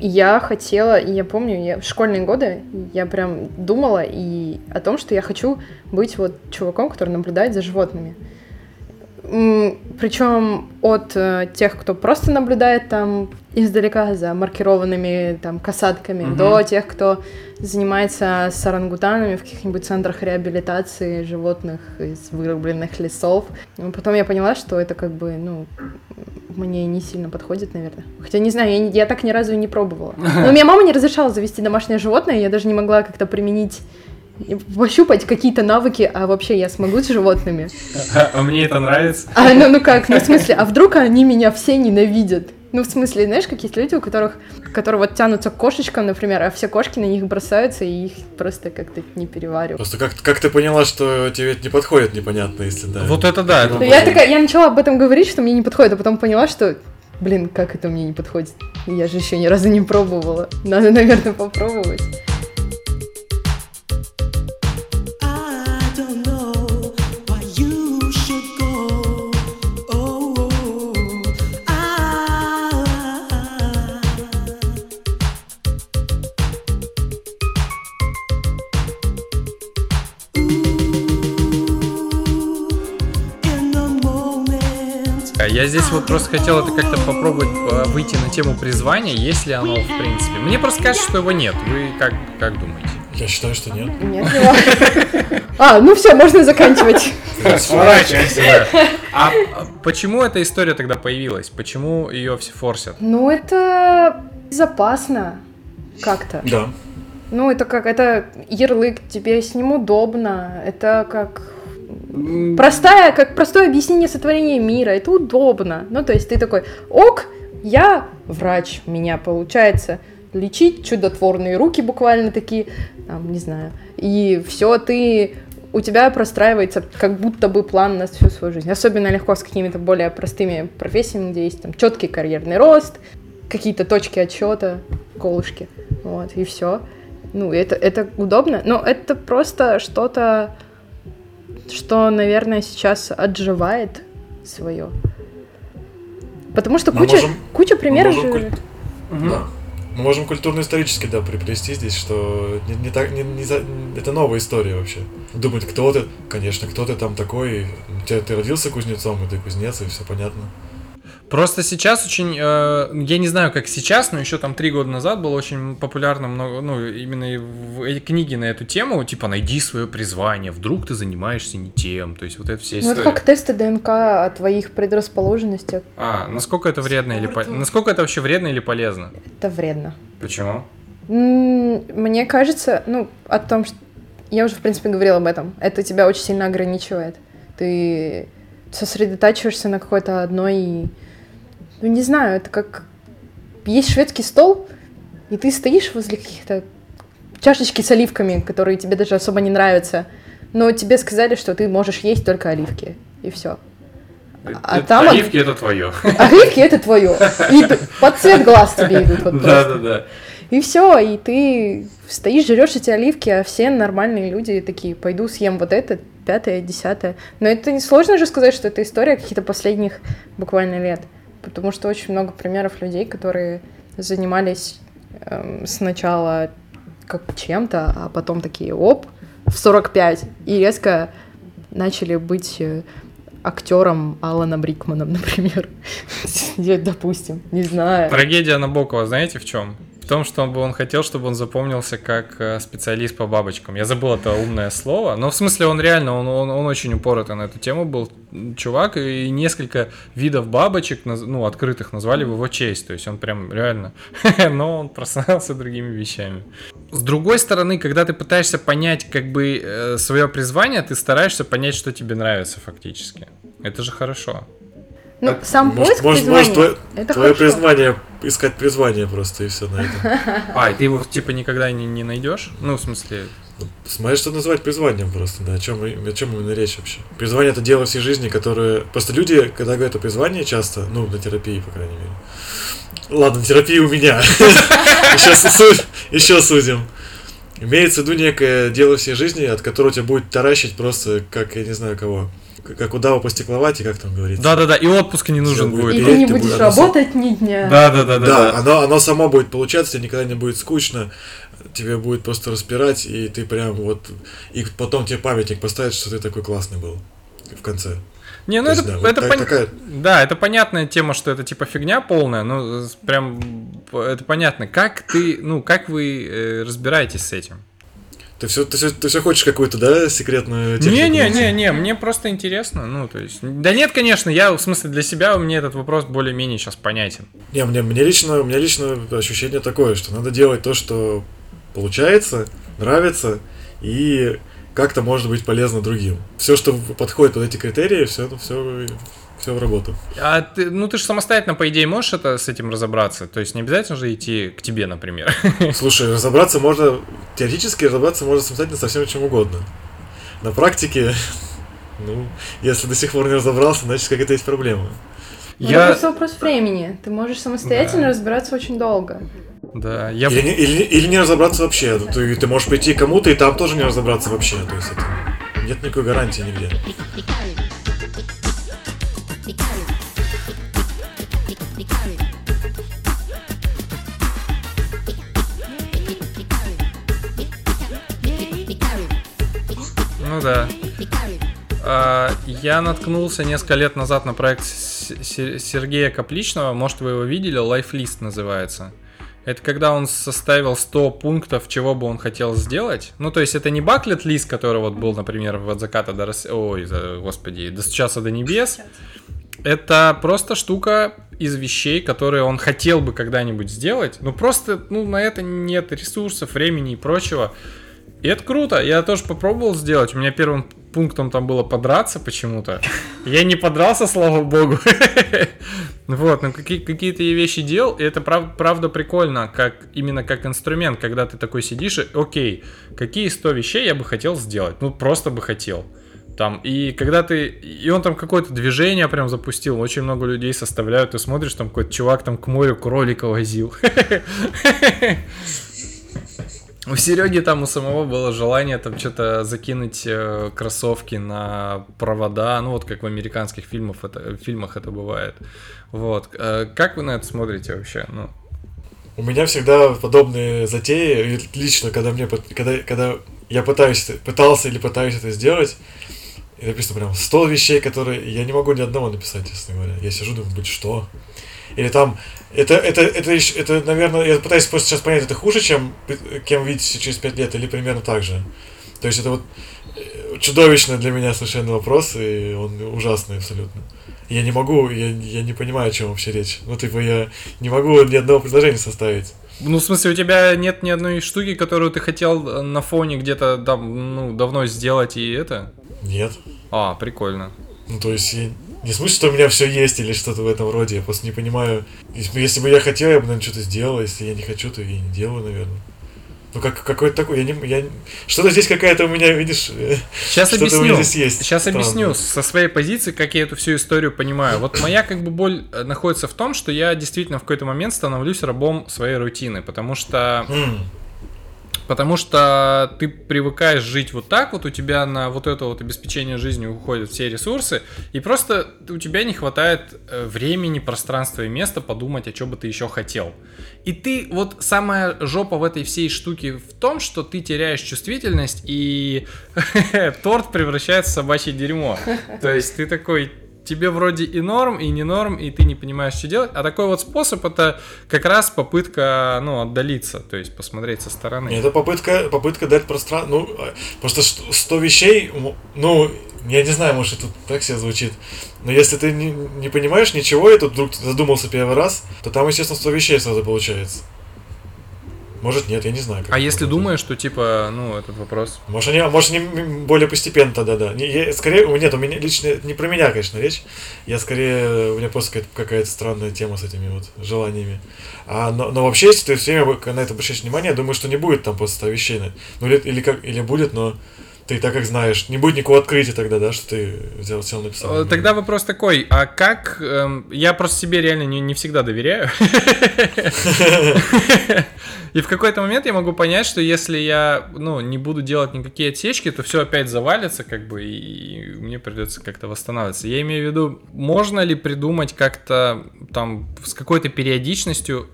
S3: я хотела, я помню, я в школьные годы я прям думала и о том, что я хочу быть вот чуваком, который наблюдает за животными. Причем от э, тех, кто просто наблюдает там издалека за маркированными там касатками,
S2: Мгм.
S3: до тех, кто занимается с орангутанами в каких-нибудь центрах реабилитации животных из вырубленных лесов. Ну, Потом я поняла, что это как бы, ну, мне не сильно подходит, наверное. Хотя не знаю, я, я так ни разу и не пробовала. Но у меня мама не разрешала завести домашнее животное, я даже не могла как-то применить пощупать какие-то навыки, а вообще я смогу с животными.
S2: А мне это нравится.
S3: А, ну, ну как, ну в смысле, а вдруг они меня все ненавидят? Ну, в смысле, знаешь, какие есть люди, у которых, которые вот тянутся к кошечкам, например, а все кошки на них бросаются, и их просто как-то не переваривают.
S1: Просто как, как ты поняла, что тебе это не подходит, непонятно, если да.
S2: Вот это да, это
S3: Ну, я такая, я начала об этом говорить, что мне не подходит, а потом поняла, что, блин, как это мне не подходит? Я же еще ни разу не пробовала. Надо, наверное, попробовать.
S2: Здесь вот просто хотел это как-то попробовать э, выйти на тему призвания, есть ли оно в принципе. Мне просто кажется, что его нет. Вы как, как думаете?
S1: Я считаю, что нет.
S3: Нет его. А, ну все, можно заканчивать.
S2: Сворачивайся. А а почему эта история тогда появилась? Почему ее все форсят?
S3: Ну, это безопасно как-то.
S1: Да.
S3: Ну, это как, это ярлык, тебе с ним удобно, это как простая, как простое объяснение сотворения мира, это удобно. Ну, то есть ты такой, ок, я врач, у меня получается лечить чудотворные руки буквально такие, там, не знаю, и все, ты у тебя простраивается как будто бы план на всю свою жизнь. Особенно легко с какими-то более простыми профессиями, где есть там четкий карьерный рост, какие-то точки отсчета, колышки, вот, и все. Ну, это, это удобно, но это просто что-то, что, наверное, сейчас отживает свое. Потому что
S1: Мы
S3: куча,
S1: можем-
S3: куча примеров
S1: можем
S3: же...
S1: куль- Да. Мы можем культурно-исторически, да, приплести здесь, что не, не так, не, не за- это новая история вообще. Думать, кто ты, конечно, кто ты там такой, ты, ты родился кузнецом, и ты кузнец, и все понятно.
S2: Просто сейчас очень, э, я не знаю, как сейчас, но еще там три года назад было очень популярно много, ну, именно и в, эти книги на эту тему, типа, найди свое призвание, вдруг ты занимаешься не тем, то есть вот это все
S3: Ну, это как тесты ДНК о твоих предрасположенностях.
S2: А, насколько это вредно или по- насколько это вообще вредно или полезно?
S3: Это вредно.
S2: Почему?
S3: Мне кажется, ну, о том, что... Я уже, в принципе, говорила об этом. Это тебя очень сильно ограничивает. Ты сосредотачиваешься на какой-то одной... Ну, не знаю, это как... Есть шведский стол, и ты стоишь возле каких-то чашечки с оливками, которые тебе даже особо не нравятся, но тебе сказали, что ты можешь есть только оливки, и все. А
S2: Это-
S3: там
S2: оливки это твое.
S3: Оливки это твое. И под цвет глаз тебе идут. вот
S2: Да, да, да.
S3: И все, и ты стоишь, жрешь эти оливки, а все нормальные люди такие, пойду съем вот это, пятое, десятое. Но это не сложно же сказать, что это история каких-то последних буквально лет. Потому что очень много примеров людей, которые занимались эм, сначала как чем-то, а потом такие, оп, в 45, и резко начали быть э, актером Алана Брикманом, например. Допустим, не знаю.
S2: Трагедия Набокова, знаете в чем? Том, что он, он хотел, чтобы он запомнился как э, специалист по бабочкам. Я забыл это умное слово, но в смысле он реально, он, он, он очень упоротый на эту тему был чувак, и несколько видов бабочек, ну, открытых, назвали в его честь, то есть он прям реально, но он прославился другими вещами. С другой стороны, когда ты пытаешься понять как бы свое призвание, ты стараешься понять, что тебе нравится фактически. Это же хорошо.
S3: Ну, сам
S1: Может,
S3: поиск
S1: может,
S3: призвания,
S1: может, твое,
S3: это
S1: твое
S3: хорошо.
S1: призвание искать призвание просто, и все на этом.
S2: А, и ты его типа никогда не, не найдешь? Ну, в смысле,
S1: Смотри, что называть призванием просто, да, о чем, о чем именно речь вообще. Призвание это дело всей жизни, которое... Просто люди, когда говорят о призвании часто, ну, на терапии, по крайней мере. Ладно, терапия у меня. Еще судим. Имеется в виду некое дело всей жизни, от которого тебя будет таращить просто, как, я не знаю кого, как удава по стекловате, как там говорится.
S2: Да-да-да, и отпуск не нужен будет.
S3: И ты не
S1: ты
S3: будешь
S1: будешь-
S3: работать ни дня.
S2: Да-да-да-да.
S1: Да, оно, оно само будет получаться, тебе никогда не будет скучно, тебе будет просто распирать, и ты прям вот... И потом тебе памятник поставят, что ты такой классный был в конце.
S2: Не, ну
S1: То
S2: это,
S1: есть, да, вот
S2: это
S1: так-
S2: пон-
S1: такая-
S2: да, это понятная тема, что это типа фигня полная, но с- прям это понятно. Как ты, ну, как вы э, разбираетесь с этим?
S1: Ты все, ты, все, ты все хочешь какую-то, да, секретную технику? найти?
S2: Не-не-не-не, мне просто интересно, ну, то есть... Да нет, конечно, я, в смысле, для себя мне этот вопрос более-менее сейчас понятен.
S1: Не, мне, мне лично, у меня лично ощущение такое, что надо делать то, что получается, нравится, и как-то может быть полезно другим. Все, что подходит под эти критерии, все, все, все в работу.
S2: А ты, ну, ты же самостоятельно, по идее, можешь это, с этим разобраться? То есть не обязательно же идти к тебе, например.
S1: Слушай, разобраться можно, теоретически разобраться можно самостоятельно со всем чем угодно. На практике, ну, если до сих пор не разобрался, значит какая-то есть проблема.
S3: Это
S2: Я...
S3: просто вопрос времени. Ты можешь самостоятельно
S2: Да.
S3: разбираться очень долго.
S2: Да, я...
S1: Или, не- или, или не разобраться вообще. Ты, ты можешь прийти кому-то и там тоже не разобраться вообще. То есть это нет никакой гарантии нигде.
S2: Ну да. А, Я наткнулся несколько лет назад на проект Сергея Капличного, может вы его видели, Lifelist называется. Это когда он составил 100 пунктов, чего бы он хотел сделать. Ну, то есть это не баклет лист, который вот был, например, от заката до рас... Ой, господи, достучаться до небес. Это просто штука из вещей, которые он хотел бы когда-нибудь сделать. Ну, просто, ну, на это нет ресурсов, времени и прочего. И это круто. Я тоже попробовал сделать. У меня первым пунктом там было подраться почему-то. Я не подрался, слава богу. Вот, ну какие- какие-то я вещи делал, и это прав- правда прикольно, как именно как инструмент, когда ты такой сидишь и, окей, какие 100 вещей я бы хотел сделать? Ну, просто бы хотел. Там, и когда ты, и он там какое-то движение прям запустил, очень много людей составляют, ты смотришь, там какой-то чувак там к морю кролика возил. У Сереги там у самого было желание там что-то закинуть э, кроссовки на провода, ну вот как в американских фильмах это, фильмах это бывает. Вот. Э, как вы на это смотрите вообще? Ну,
S1: У меня всегда подобные затеи, лично, когда мне, когда, когда я пытаюсь, пытался или пытаюсь это сделать, и написано прям 100 вещей, которые я не могу ни одного написать, честно говоря. Я сижу, думаю, быть что? Или там, это, это, это, ещё- это, наверное, я пытаюсь просто сейчас понять, это хуже, чем кем видите через 5 лет, или примерно так же. То есть это вот э, чудовищный для меня совершенно вопрос, и он ужасный абсолютно. Я не могу, я, я не понимаю, о чем вообще речь. Ну, типа, я не могу ни одного предложения составить.
S2: ну, в смысле, у тебя нет ни одной штуки, которую ты хотел э, на фоне где-то там, ну, давно сделать и это?
S1: Нет.
S2: А, прикольно.
S1: Ну, то есть, я не в смысле, что у меня все есть или что-то в этом роде. Я просто не понимаю. Если, бы- я хотел, я бы, наверное, что-то сделал. Если я не хочу, то я и не делаю, наверное. Ну, как, какой-то такой, я не... Я... Что-то здесь какая-то у меня, видишь...
S2: Сейчас
S1: Что-то у
S2: объясню.
S1: меня здесь есть
S2: Сейчас
S1: странное.
S2: объясню со своей позиции, как я эту всю историю понимаю. Вот моя как бы боль э, находится в том, что я действительно в какой-то момент становлюсь рабом своей рутины, потому что
S1: м,
S2: Потому что ты привыкаешь жить вот так, вот у тебя на вот это вот обеспечение жизни уходят все ресурсы, и просто у тебя не хватает э, времени, пространства и места подумать, о чем бы ты еще хотел. И ты, вот самая жопа в этой всей штуке в том, что ты теряешь чувствительность, и торт превращается в собачье дерьмо. То есть ты такой, тебе вроде и норм, и не норм, и ты не понимаешь, что делать. А такой вот способ это как раз попытка, ну, отдалиться, то есть посмотреть со стороны.
S1: Это попытка, попытка дать пространство. Ну, э, просто ш- 100 вещей, ну, я не знаю, может, это так себе звучит. Но если ты не, не понимаешь ничего, и тут вдруг задумался первый раз, то там, естественно, 100 вещей сразу получается. Может, нет, я не знаю. как
S2: А если думаешь, что типа, ну, этот вопрос.
S1: Может, они, может, они более постепенно тогда, да. Не, я- скорее, нет, у меня лично, не про меня, конечно, речь. Я скорее, у меня просто какая-то, странная тема с этими вот желаниями. А, но, но вообще, если ты все время на это обращаешь внимание, я думаю, что не будет там просто 100 вещей. Ну, или, или, как, или будет, но ты так как знаешь. Не будет никакого открытия тогда, да, что ты взял, сел, написал.
S2: Э, Тогда вопрос такой, а как... эм, я просто себе реально не, не всегда доверяю. И в какой-то момент я могу понять, что если я, ну, не буду делать никакие отсечки, то все опять завалится, как бы, и мне придется как-то восстанавливаться. Я имею в виду, можно ли придумать как-то там с какой-то периодичностью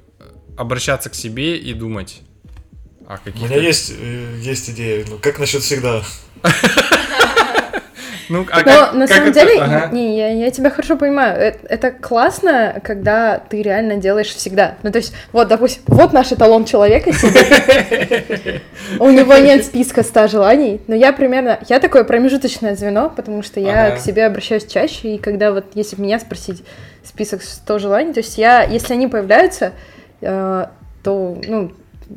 S2: обращаться к себе и думать о
S1: У меня есть, э, есть идея. Ну, как насчет всегда?
S2: Ну, а
S3: Но
S2: как-
S3: на
S2: как
S3: самом
S2: это-
S3: деле,
S2: Ага.
S3: не, я, я тебя хорошо понимаю. Э- Это, классно, когда ты реально делаешь всегда. Ну, то есть, вот, допустим, вот наш эталон человека сидит. У него нет списка 100 желаний, но я примерно... Я такое промежуточное звено, потому что я
S2: Ага.
S3: к себе обращаюсь чаще, и когда вот, если меня спросить список 100 желаний, то есть я, если они появляются, э, то, ну,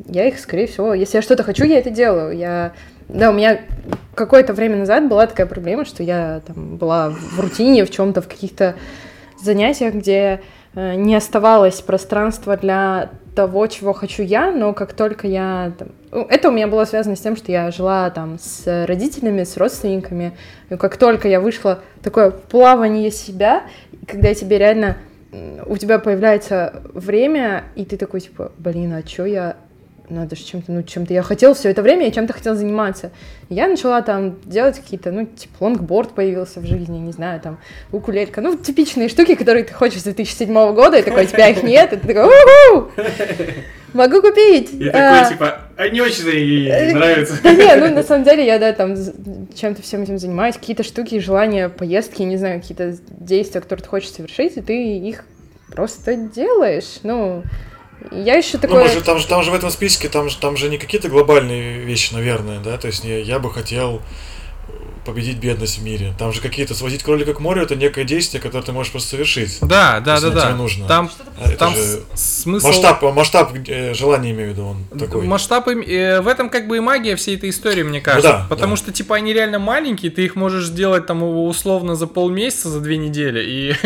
S3: я их, скорее всего, если я что-то хочу, я это делаю. Я, да, у меня какое-то время назад была такая проблема, что я там была в рутине, в чем-то, в каких-то занятиях, где э, не оставалось пространства для того, чего хочу я, но как только я... там, ну, это у меня было связано с тем, что я жила там с родителями, с родственниками, и как только я вышла такое плавание себя, когда тебе реально у тебя появляется время, и ты такой, типа, блин, а чё я... Надо же чем-то, ну, чем-то я хотел все это время, я чем-то хотел заниматься. И я начала там делать какие-то, ну, типа, лонгборд появился в жизни, не знаю, там, укулелька, ну, типичные штуки, которые ты хочешь с 2007 года, и такой, у тебя их нет, и ты такой, уху! Могу купить!
S2: И
S3: А,
S2: такой, типа, а не очень ей
S3: э,
S2: нравится.
S3: Да не, ну на самом деле я, да, там чем-то всем этим занимаюсь, какие-то штуки, желания, поездки, не знаю, какие-то действия, которые ты хочешь совершить, и ты их просто делаешь. Ну, Я еще
S1: Ну,
S3: такое...
S1: может, там же, там же в этом списке, там же, там же не какие-то глобальные вещи, наверное, да, то есть не, я бы хотел победить бедность в мире. Там же какие-то свозить кролика к морю это некое действие, которое ты можешь просто совершить.
S2: Да, да, да, да.
S1: тебе нужно.
S2: Там,
S1: А это
S2: там
S1: же
S2: смысл...
S1: масштаб, масштаб э, желания имею в виду он такой.
S2: Масштаб э, в этом как бы и магия всей этой истории, мне кажется.
S1: да,
S2: потому
S1: да.
S2: что, типа, они реально маленькие, ты их можешь сделать там условно за полмесяца, за две недели. И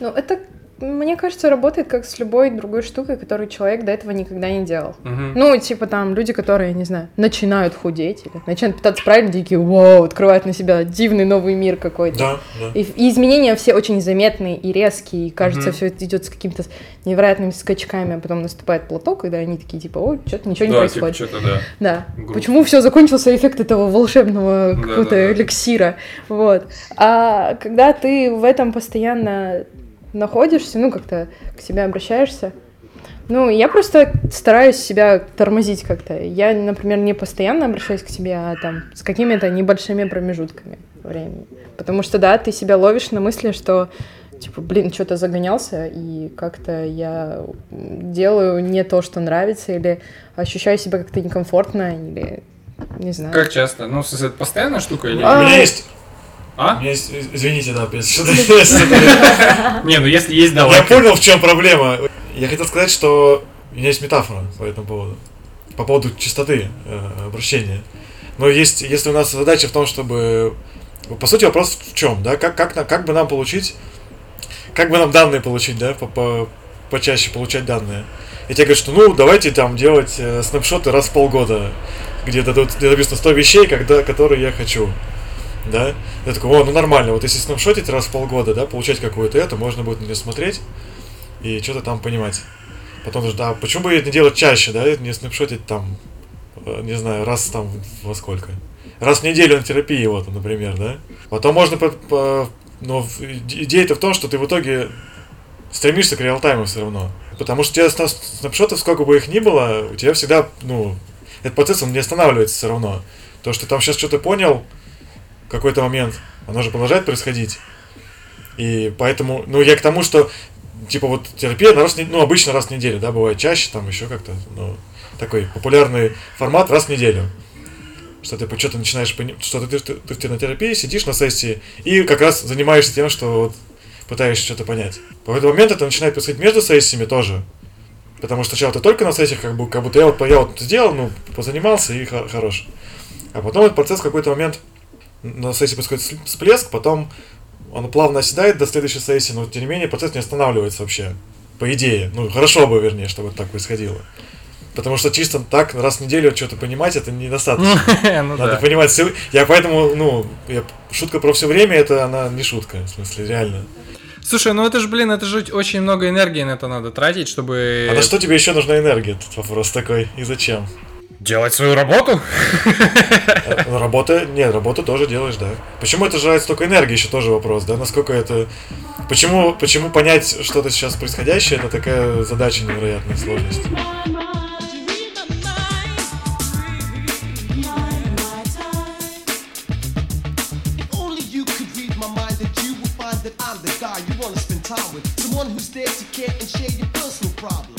S3: Ну, это, мне кажется, работает как с любой другой штукой, которую человек до этого никогда не делал.
S2: Мгм.
S3: Ну, типа там люди, которые, не знаю, начинают худеть или начинают питаться правильно, такие, вау, открывают на себя дивный новый мир какой-то.
S1: Да, да.
S3: И, и изменения все очень заметные и резкие, и кажется,
S2: Мгм.
S3: все это идет с какими-то невероятными скачками, а потом наступает плато, когда они такие, типа, ой, что-то ничего не
S2: Да, типа,
S3: происходит.
S2: что-то, да.
S3: Да.
S2: Грустно.
S3: Почему все закончился эффект этого волшебного какого-то
S2: да, да.
S3: эликсира? Вот. А когда ты в этом постоянно находишься, ну, как-то к себе обращаешься, ну, я просто стараюсь себя тормозить как-то. Я, например, не постоянно обращаюсь к себе, а там с какими-то небольшими промежутками времени. Потому что, да, ты себя ловишь на мысли, что типа, блин, что-то загонялся, и как-то я делаю не то, что нравится, или ощущаю себя как-то некомфортно, или не знаю.
S2: Как часто? Ну, с- это постоянная штука или...
S3: А,
S1: есть,
S2: А?
S1: меня есть, извините, да, опять что-то.
S2: Не, ну если есть, давай.
S1: Я понял, в чем проблема. Я хотел сказать, что у меня есть метафора по этому поводу. По поводу чистоты э, обращения. Но есть, если у нас задача в том, чтобы... По сути, вопрос в чем, да? Как, как, как бы нам получить... Как бы нам данные получить, да? По, по, почаще получать данные. И тебе говорят, что ну, давайте там делать э, снапшоты раз в полгода. Где-то тут где написано 100 вещей, когда, которые я хочу. Да? Я такой, о, ну нормально, вот если снапшотить раз в полгода, да, получать какую-то это, можно будет на нее смотреть и что-то там понимать. Потом даже, да, почему бы это делать чаще, да, не снапшотить там, э, не знаю, раз там во сколько. Раз в неделю на терапии, вот, например, да. Потом можно, по- по- но идея-то в том, что ты в итоге стремишься к реалтайму все равно. Потому что у тебя сна- снапшотов, сколько бы их ни было, у тебя всегда, ну, этот процесс, он не останавливается все равно. То, что ты там сейчас что-то понял, какой-то момент, оно же продолжает происходить. И поэтому, ну, я к тому, что, типа, вот терапия на раз, ну, обычно раз в неделю, да, бывает чаще, там еще как-то, ну, такой популярный формат раз в неделю. Что ты что-то начинаешь понимать, что ты, ты, ты, на терапии сидишь на сессии и как раз занимаешься тем, что вот пытаешься что-то понять. В этот момент это начинает происходить между сессиями тоже. Потому что сначала ты только на сессиях, как, бы, как будто я вот, я вот сделал, ну, позанимался и хо- хорош. А потом этот процесс в какой-то момент на сессии происходит всплеск, потом он плавно оседает до следующей сессии, но тем не менее процесс не останавливается вообще. По идее. Ну, хорошо бы, вернее, чтобы так происходило. Потому что чисто так раз в неделю что-то понимать, это недостаточно.
S2: Ну
S1: Надо
S2: да.
S1: понимать все. Я поэтому, ну, я- шутка про все время, это она не шутка, в смысле, реально.
S2: Слушай, ну это же, блин, это же очень много энергии на это надо тратить, чтобы
S1: А на что тебе еще нужна энергия? Тут вопрос такой. И зачем?
S2: Делать свою работу.
S1: Ну, Работа, нет, работу тоже делаешь, да. Почему это жрает столько энергии, еще тоже вопрос, да, насколько это... Почему, почему понять что-то сейчас происходящее, это такая задача невероятной сложности.
S4: Someone who's there to care and share your personal problems.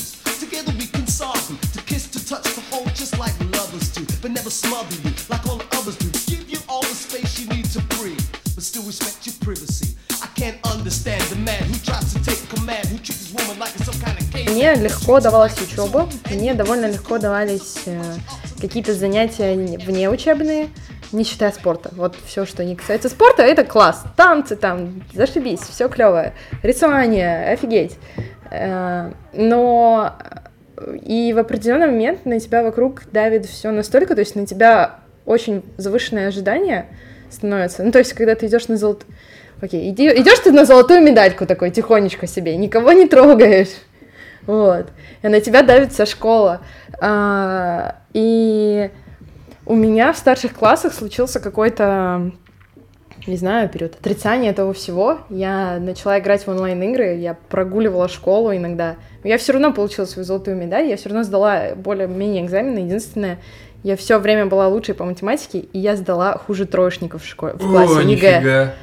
S4: Never smother you like all the others do. Give you all the space you need to breathe, but still respect your privacy.
S3: Мне легко давалась учеба, мне довольно легко давались э, какие-то занятия вне учебные, не считая спорта. Вот все, что не касается спорта, это класс. Танцы там, зашибись, все клевое. Рисование, офигеть. Э, Но э, и в определенный момент на тебя вокруг давит все настолько, то есть на тебя очень завышенное ожидание становится. Ну, то есть, когда ты идешь на золот... Окей, иди, идешь ты на золотую медальку такой тихонечко себе, никого не трогаешь. Вот. И на тебя давит вся школа. А, и у меня в старших классах случился какой-то, не знаю, период отрицания этого всего. Я начала играть в онлайн-игры, я прогуливала школу иногда. Я все равно получила свою золотую медаль, я все равно сдала более-менее экзамены. Единственное, я все время была лучшей по математике, и я сдала хуже троечников в, школе, в классе
S2: О,
S3: ЕГЭ.
S2: нифига.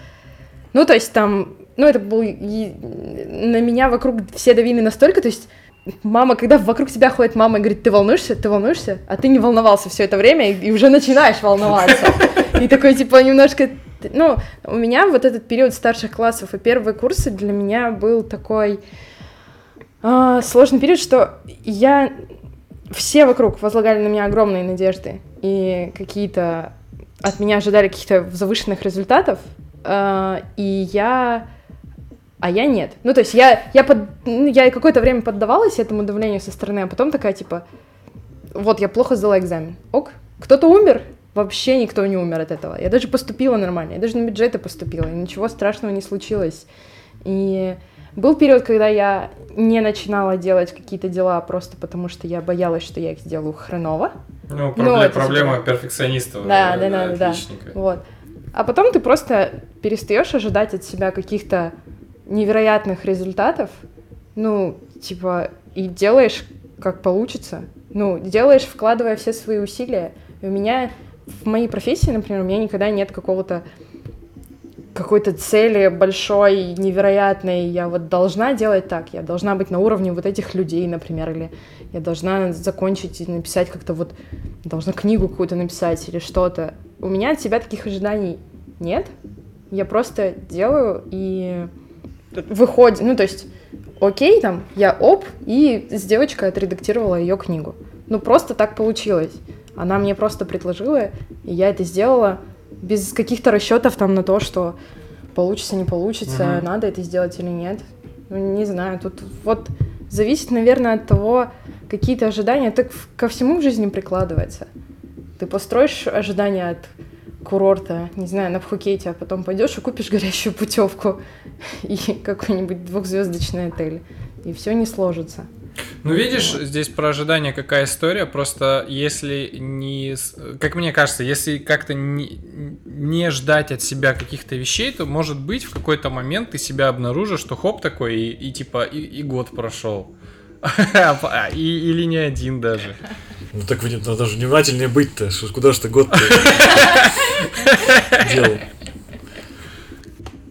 S3: Ну, то есть там, ну, это был... и- На меня вокруг все давили настолько, то есть мама, когда вокруг тебя ходит мама и говорит, ты волнуешься, ты волнуешься, а ты не волновался все это время и, и уже начинаешь волноваться. И такой, типа, немножко... Ну, у меня вот этот период старших классов и первые курсы для меня был такой э, сложный период, что я... Все вокруг возлагали на меня огромные надежды и какие-то... От меня ожидали каких-то завышенных результатов, э, и я а я нет. Ну, то есть я, я, под, ну, я какое-то время поддавалась этому давлению со стороны, а потом такая, типа, вот, я плохо сдала экзамен. Ок, кто-то умер, вообще никто не умер от этого. Я даже поступила нормально, я даже на бюджеты поступила, и ничего страшного не случилось. И был период, когда я не начинала делать какие-то дела просто потому, что я боялась, что я их сделаю хреново.
S2: Ну, проблема, ну, проблема типа... перфекционистов.
S3: Да, да, да, да, да. Вот. А потом ты просто перестаешь ожидать от себя каких-то невероятных результатов, ну, типа, и делаешь как получится. Ну, делаешь, вкладывая все свои усилия. И у меня в моей профессии, например, у меня никогда нет какого-то какой-то цели большой, невероятной, я вот должна делать так, я должна быть на уровне вот этих людей, например, или я должна закончить и написать как-то вот, должна книгу какую-то написать или что-то. У меня от себя таких ожиданий нет, я просто делаю и выходит, ну, то есть, окей, там, я оп, и с девочкой отредактировала ее книгу. Ну, просто так получилось. Она мне просто предложила, и я это сделала без каких-то расчетов там на то, что получится, не получится, mm-hmm. надо это сделать или нет. Ну, не знаю, тут вот зависит, наверное, от того, какие-то ожидания. Так ко всему в жизни прикладывается. Ты построишь ожидания от курорта, не знаю, на Пхукете, а потом пойдешь и купишь горящую путевку и какой-нибудь двухзвездочный отель. И все не сложится.
S2: Ну, видишь, вот. здесь про ожидание какая история. Просто если не... Как мне кажется, если как-то не, не ждать от себя каких-то вещей, то, может быть, в какой-то момент ты себя обнаружишь, что хоп такой, и, и типа, и, и год прошел. Или не один даже.
S1: Ну так надо же внимательнее быть-то. Куда же ты год делал?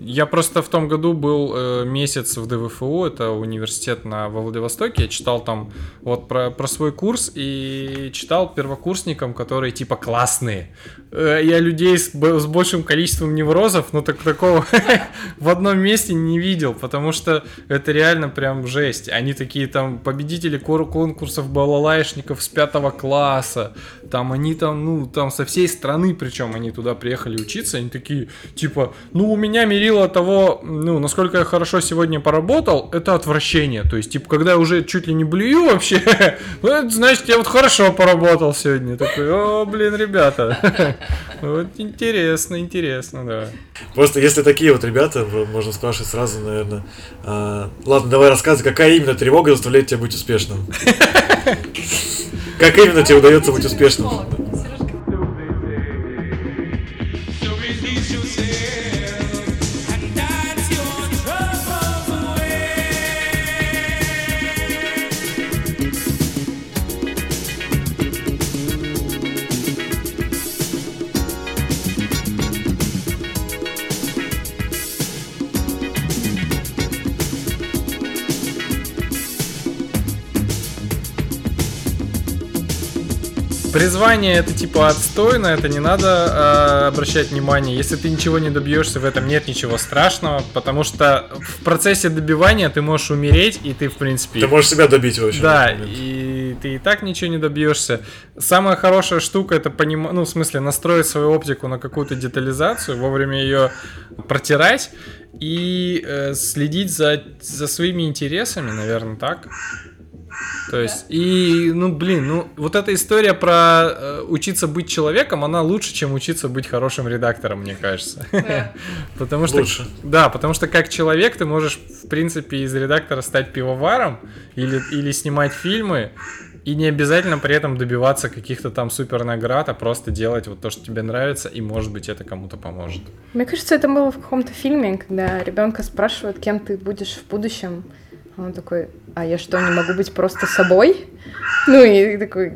S2: Я просто в том году был э, месяц в ДВФУ, это университет на во Владивостоке. Я читал там вот про, про свой курс и читал первокурсникам, которые типа классные. Э, я людей с, с большим количеством неврозов, ну так такого в одном месте не видел, потому что это реально прям жесть. Они такие там победители конкурсов балалайшников с пятого класса. Там они там, ну, там со всей страны, причем они туда приехали учиться, они такие, типа, ну, у меня мерило того, ну, насколько я хорошо сегодня поработал, это отвращение. То есть, типа, когда я уже чуть ли не блюю вообще, ну, значит, я вот хорошо поработал сегодня. Такой, о, блин, ребята. Вот интересно, интересно, да.
S1: Просто если такие вот ребята, можно спрашивать сразу, наверное. А, ладно, давай рассказывай, какая именно тревога заставляет тебя быть успешным? Как именно тебе удается быть успешным?
S2: Призвание это типа отстойно, это не надо э, обращать внимание. Если ты ничего не добьешься, в этом нет ничего страшного, потому что в процессе добивания ты можешь умереть, и ты, в принципе...
S1: Ты можешь себя добить вообще.
S2: Да, и ты и так ничего не добьешься. Самая хорошая штука это понимать, ну, в смысле, настроить свою оптику на какую-то детализацию, вовремя ее протирать и э, следить за, за своими интересами, наверное, так. То есть, и, ну, блин, ну, вот эта история про э, учиться быть человеком, она лучше, чем учиться быть хорошим редактором, мне кажется. Да. потому что, лучше. Да, потому что как человек ты можешь, в принципе, из редактора стать пивоваром или, или снимать фильмы, и не обязательно при этом добиваться каких-то там супер наград, а просто делать вот то, что тебе нравится, и может быть это кому-то поможет.
S3: Мне кажется, это было в каком-то фильме, когда ребенка спрашивают, кем ты будешь в будущем Он такой, а я что, не могу быть просто собой? Ну и такой,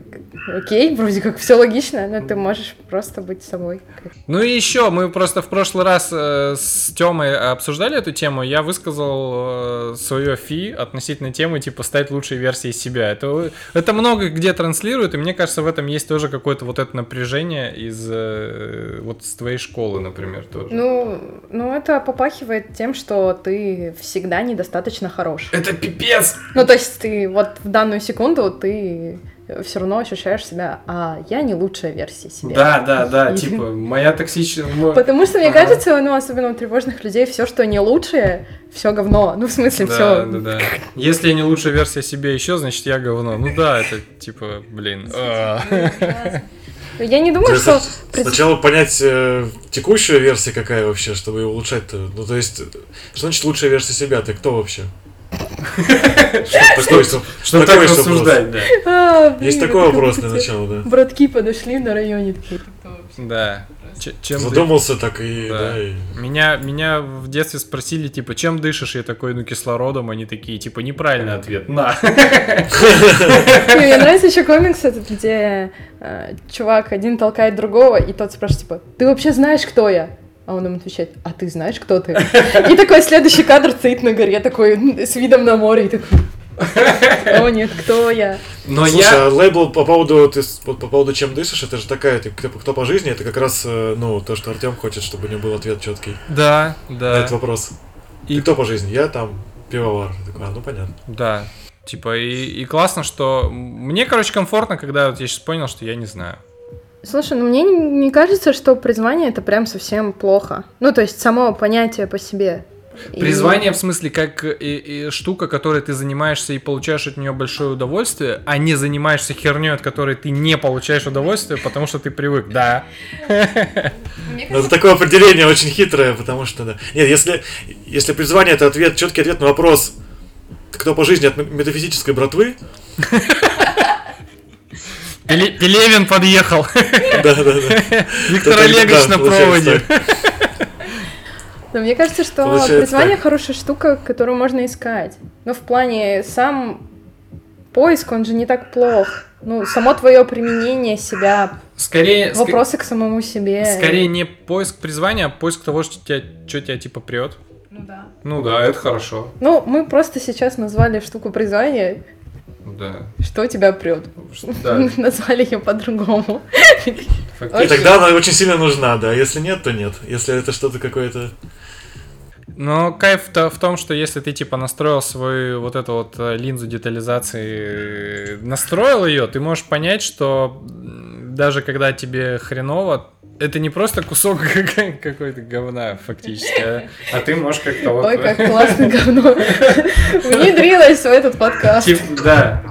S3: окей, вроде как все логично, но ты можешь просто быть собой.
S2: Ну и еще, мы просто в прошлый раз э, с Тёмой обсуждали эту тему, я высказал э, свое фи относительно темы, типа, стать лучшей версией себя. Это, это много где транслирует, и мне кажется, в этом есть тоже какое-то вот это напряжение из э, вот с твоей школы, например, тоже.
S3: Ну, ну, это попахивает тем, что ты всегда недостаточно хорош.
S2: Это пипец!
S3: Ну, то есть ты вот в данную секунду ты все равно ощущаешь себя, а я не лучшая версия себя.
S2: Да, да, да, типа, моя токсичная...
S3: Потому что, мне кажется, ну, особенно у тревожных людей, все, что не лучшее, все говно. Ну, в смысле,
S2: да,
S3: все.
S2: Да, да. Если я не лучшая версия себя еще, значит, я говно. Ну да, это типа, блин. а.
S3: Я не думаю,
S1: То
S3: что...
S1: Сначала понять э, текущую версию какая вообще, чтобы ее улучшать-то. Ну, то есть, что значит лучшая версия себя? Ты кто вообще? Что такое, что-
S2: Что так рассуждать, да.
S3: А,
S1: Есть такой вопрос для начала, да.
S3: Братки подошли на районе такие.
S2: Да. Чем
S1: Задумался так и,
S2: Да.
S1: да, и...
S2: Меня, меня в детстве спросили, типа, чем дышишь? Я такой, ну, кислородом. Они такие, типа, неправильный ответ. На.
S3: Не, Мне нравится еще комикс этот, где э, чувак один толкает другого, и тот спрашивает, типа, ты вообще знаешь, кто я? А он ему отвечает, а ты знаешь, кто ты? И такой следующий кадр стоит на горе, такой с видом на море, и такой, о нет, кто я?
S2: Но
S1: Слушай,
S2: я...
S1: а лейбл по поводу, ты, по, по поводу чем дышишь, это же такая, ты, кто, кто по жизни, это как раз, э, ну, то, что Артем хочет, чтобы у него был ответ четкий
S2: Да,
S1: на
S2: да.
S1: этот вопрос.
S2: И-
S1: И кто по жизни? Я там пивовар. Такой, а, ну понятно.
S2: Да. Типа, и, и классно, что... Мне, короче, комфортно, когда вот я сейчас понял, что я не знаю.
S3: Слушай, ну мне не, не кажется, что призвание это прям совсем плохо. Ну, то есть само понятие по себе. И-
S2: Призвание в смысле как и, и штука, которой ты занимаешься и получаешь от нее большое удовольствие, а не занимаешься херней, от которой ты не получаешь удовольствие, потому что ты привык. Да.
S1: Ну, это такое определение очень хитрое, потому что, да. Нет, если, если призвание это ответ, четкий ответ на вопрос, кто по жизни от ме- метафизической братвы,
S2: Пелевин подъехал.
S1: да, да, да.
S2: Виктор Олегович на проводе.
S3: Но мне кажется, что
S1: Получается
S3: призвание
S1: так.
S3: хорошая штука, которую можно искать. Но в плане сам поиск, он же не так плох. Ну, само твое применение себя,
S2: Скорее, ск-
S3: вопросы к самому себе.
S2: скорее не поиск призвания, а поиск того, что тебя, что тебя типа прет.
S3: Ну да.
S2: Ну да, это хорошо.
S3: Ну, мы просто сейчас назвали штуку призвания,
S2: Да.
S3: что тебя прет.
S2: Да,
S3: Назвали ее по-другому.
S1: И тогда она очень сильно нужна, да. Если нет, то нет. Если это что-то какое-то...
S2: Но кайф-то в том, что если ты типа настроил свою вот эту вот э, линзу детализации, э, настроил ее, ты можешь понять, что даже когда тебе хреново, это не просто кусок какой-то говна фактически, а, а ты можешь как-то вот...
S3: Ой, как классно говно. Внедрилась в этот подкаст.
S2: Тип- да.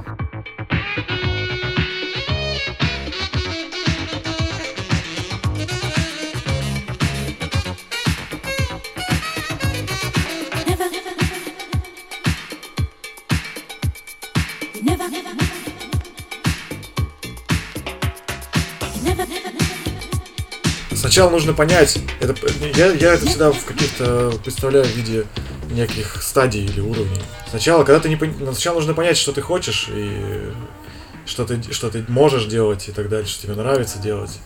S1: Сначала нужно понять, это, я, я это всегда в каких-то представляю в виде неких стадий или уровней. Сначала, когда ты не пон- сначала нужно понять, что ты хочешь и что ты, что ты можешь делать и так дальше, что тебе нравится делать.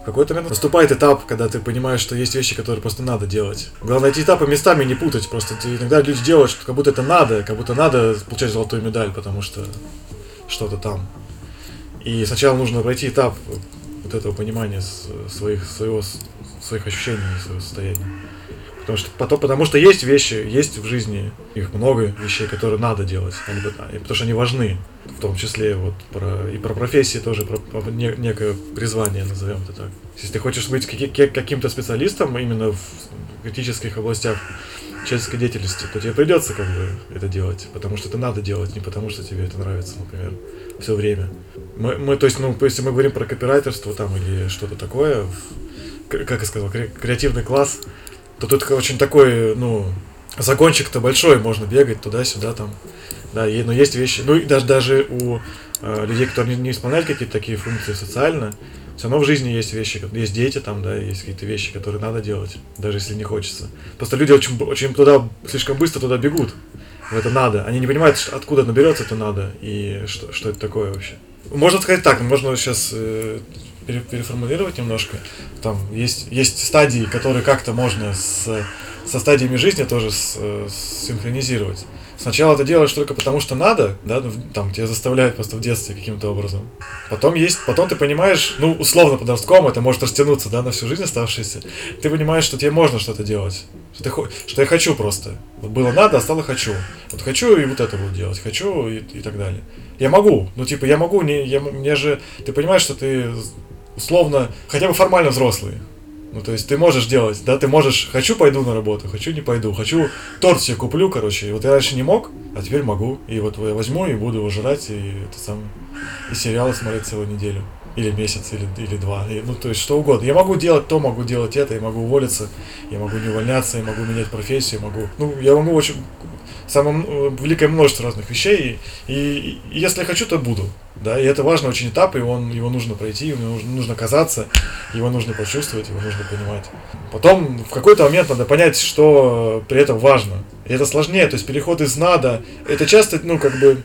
S1: В какой-то момент наступает этап, когда ты понимаешь, что есть вещи, которые просто надо делать. Главное эти этапы местами не путать. Просто ты- иногда люди делают, что как будто это надо, как будто надо получать золотую медаль, потому что что-то там. И сначала нужно пройти этап этого понимания своих, своего, своих ощущений своего состояния. Потому что, потом, потому что есть вещи, есть в жизни, их много вещей, которые надо делать, и потому что они важны, в том числе вот про, и про профессии тоже, про, про не- некое призвание, назовем это так. Если ты хочешь быть каким-то специалистом именно в критических областях человеческой деятельности, то тебе придется как бы это делать, потому что это надо делать, не потому что тебе это нравится, например, все время. Мы, мы, то есть, ну, если мы говорим про копирайтерство там или что-то такое, как я сказал, кре- креативный класс, то тут очень такой, ну, загончик-то большой, можно бегать туда-сюда там. Да, и- но есть вещи, ну и даже, даже у э, людей, которые не, не исполняют какие-то такие функции социально, все равно в жизни есть вещи, есть дети там, да, есть какие-то вещи, которые надо делать, даже если не хочется. Просто люди очень, очень туда, слишком быстро туда бегут. В это надо. Они не понимают, что- откуда оно берется это надо и что, что это такое вообще. Можно сказать так, можно сейчас э, пере- переформулировать немножко. Там есть, есть стадии, которые как-то можно с, со стадиями жизни тоже с- э, синхронизировать. Сначала ты делаешь только потому, что надо, да, ну, там тебя заставляют просто в детстве каким-то образом. Потом есть, потом ты понимаешь, ну, условно подростком, это может растянуться, да, на всю жизнь оставшуюся. Ты понимаешь, что тебе можно что-то делать. Что, ты, что я хочу просто. Вот было надо, а стало хочу. Вот хочу и вот это буду делать. Хочу и, и так далее. Я могу. Ну, типа, я могу, не, я, мне же... Ты понимаешь, что ты условно, хотя бы формально взрослый. Ну, то есть ты можешь делать, да, ты можешь, хочу пойду на работу, хочу не пойду, хочу торт себе куплю, короче, вот я раньше не мог, а теперь могу, и вот я возьму и буду его жрать, и это сам, и сериалы смотреть целую неделю, или месяц, или, или два, и, ну, то есть что угодно. Я могу делать то, могу делать это, я могу уволиться, я могу не увольняться, я могу менять профессию, могу, ну, я могу очень, самое м- великое множество разных вещей, и, и- и если я хочу, то буду. Да, и это важный очень этап, и он, его нужно пройти, его нужно, нужно казаться, его нужно почувствовать, его нужно понимать. Потом в какой-то момент надо понять, что при этом важно. И это сложнее, то есть переход из надо, это часто, ну, как бы,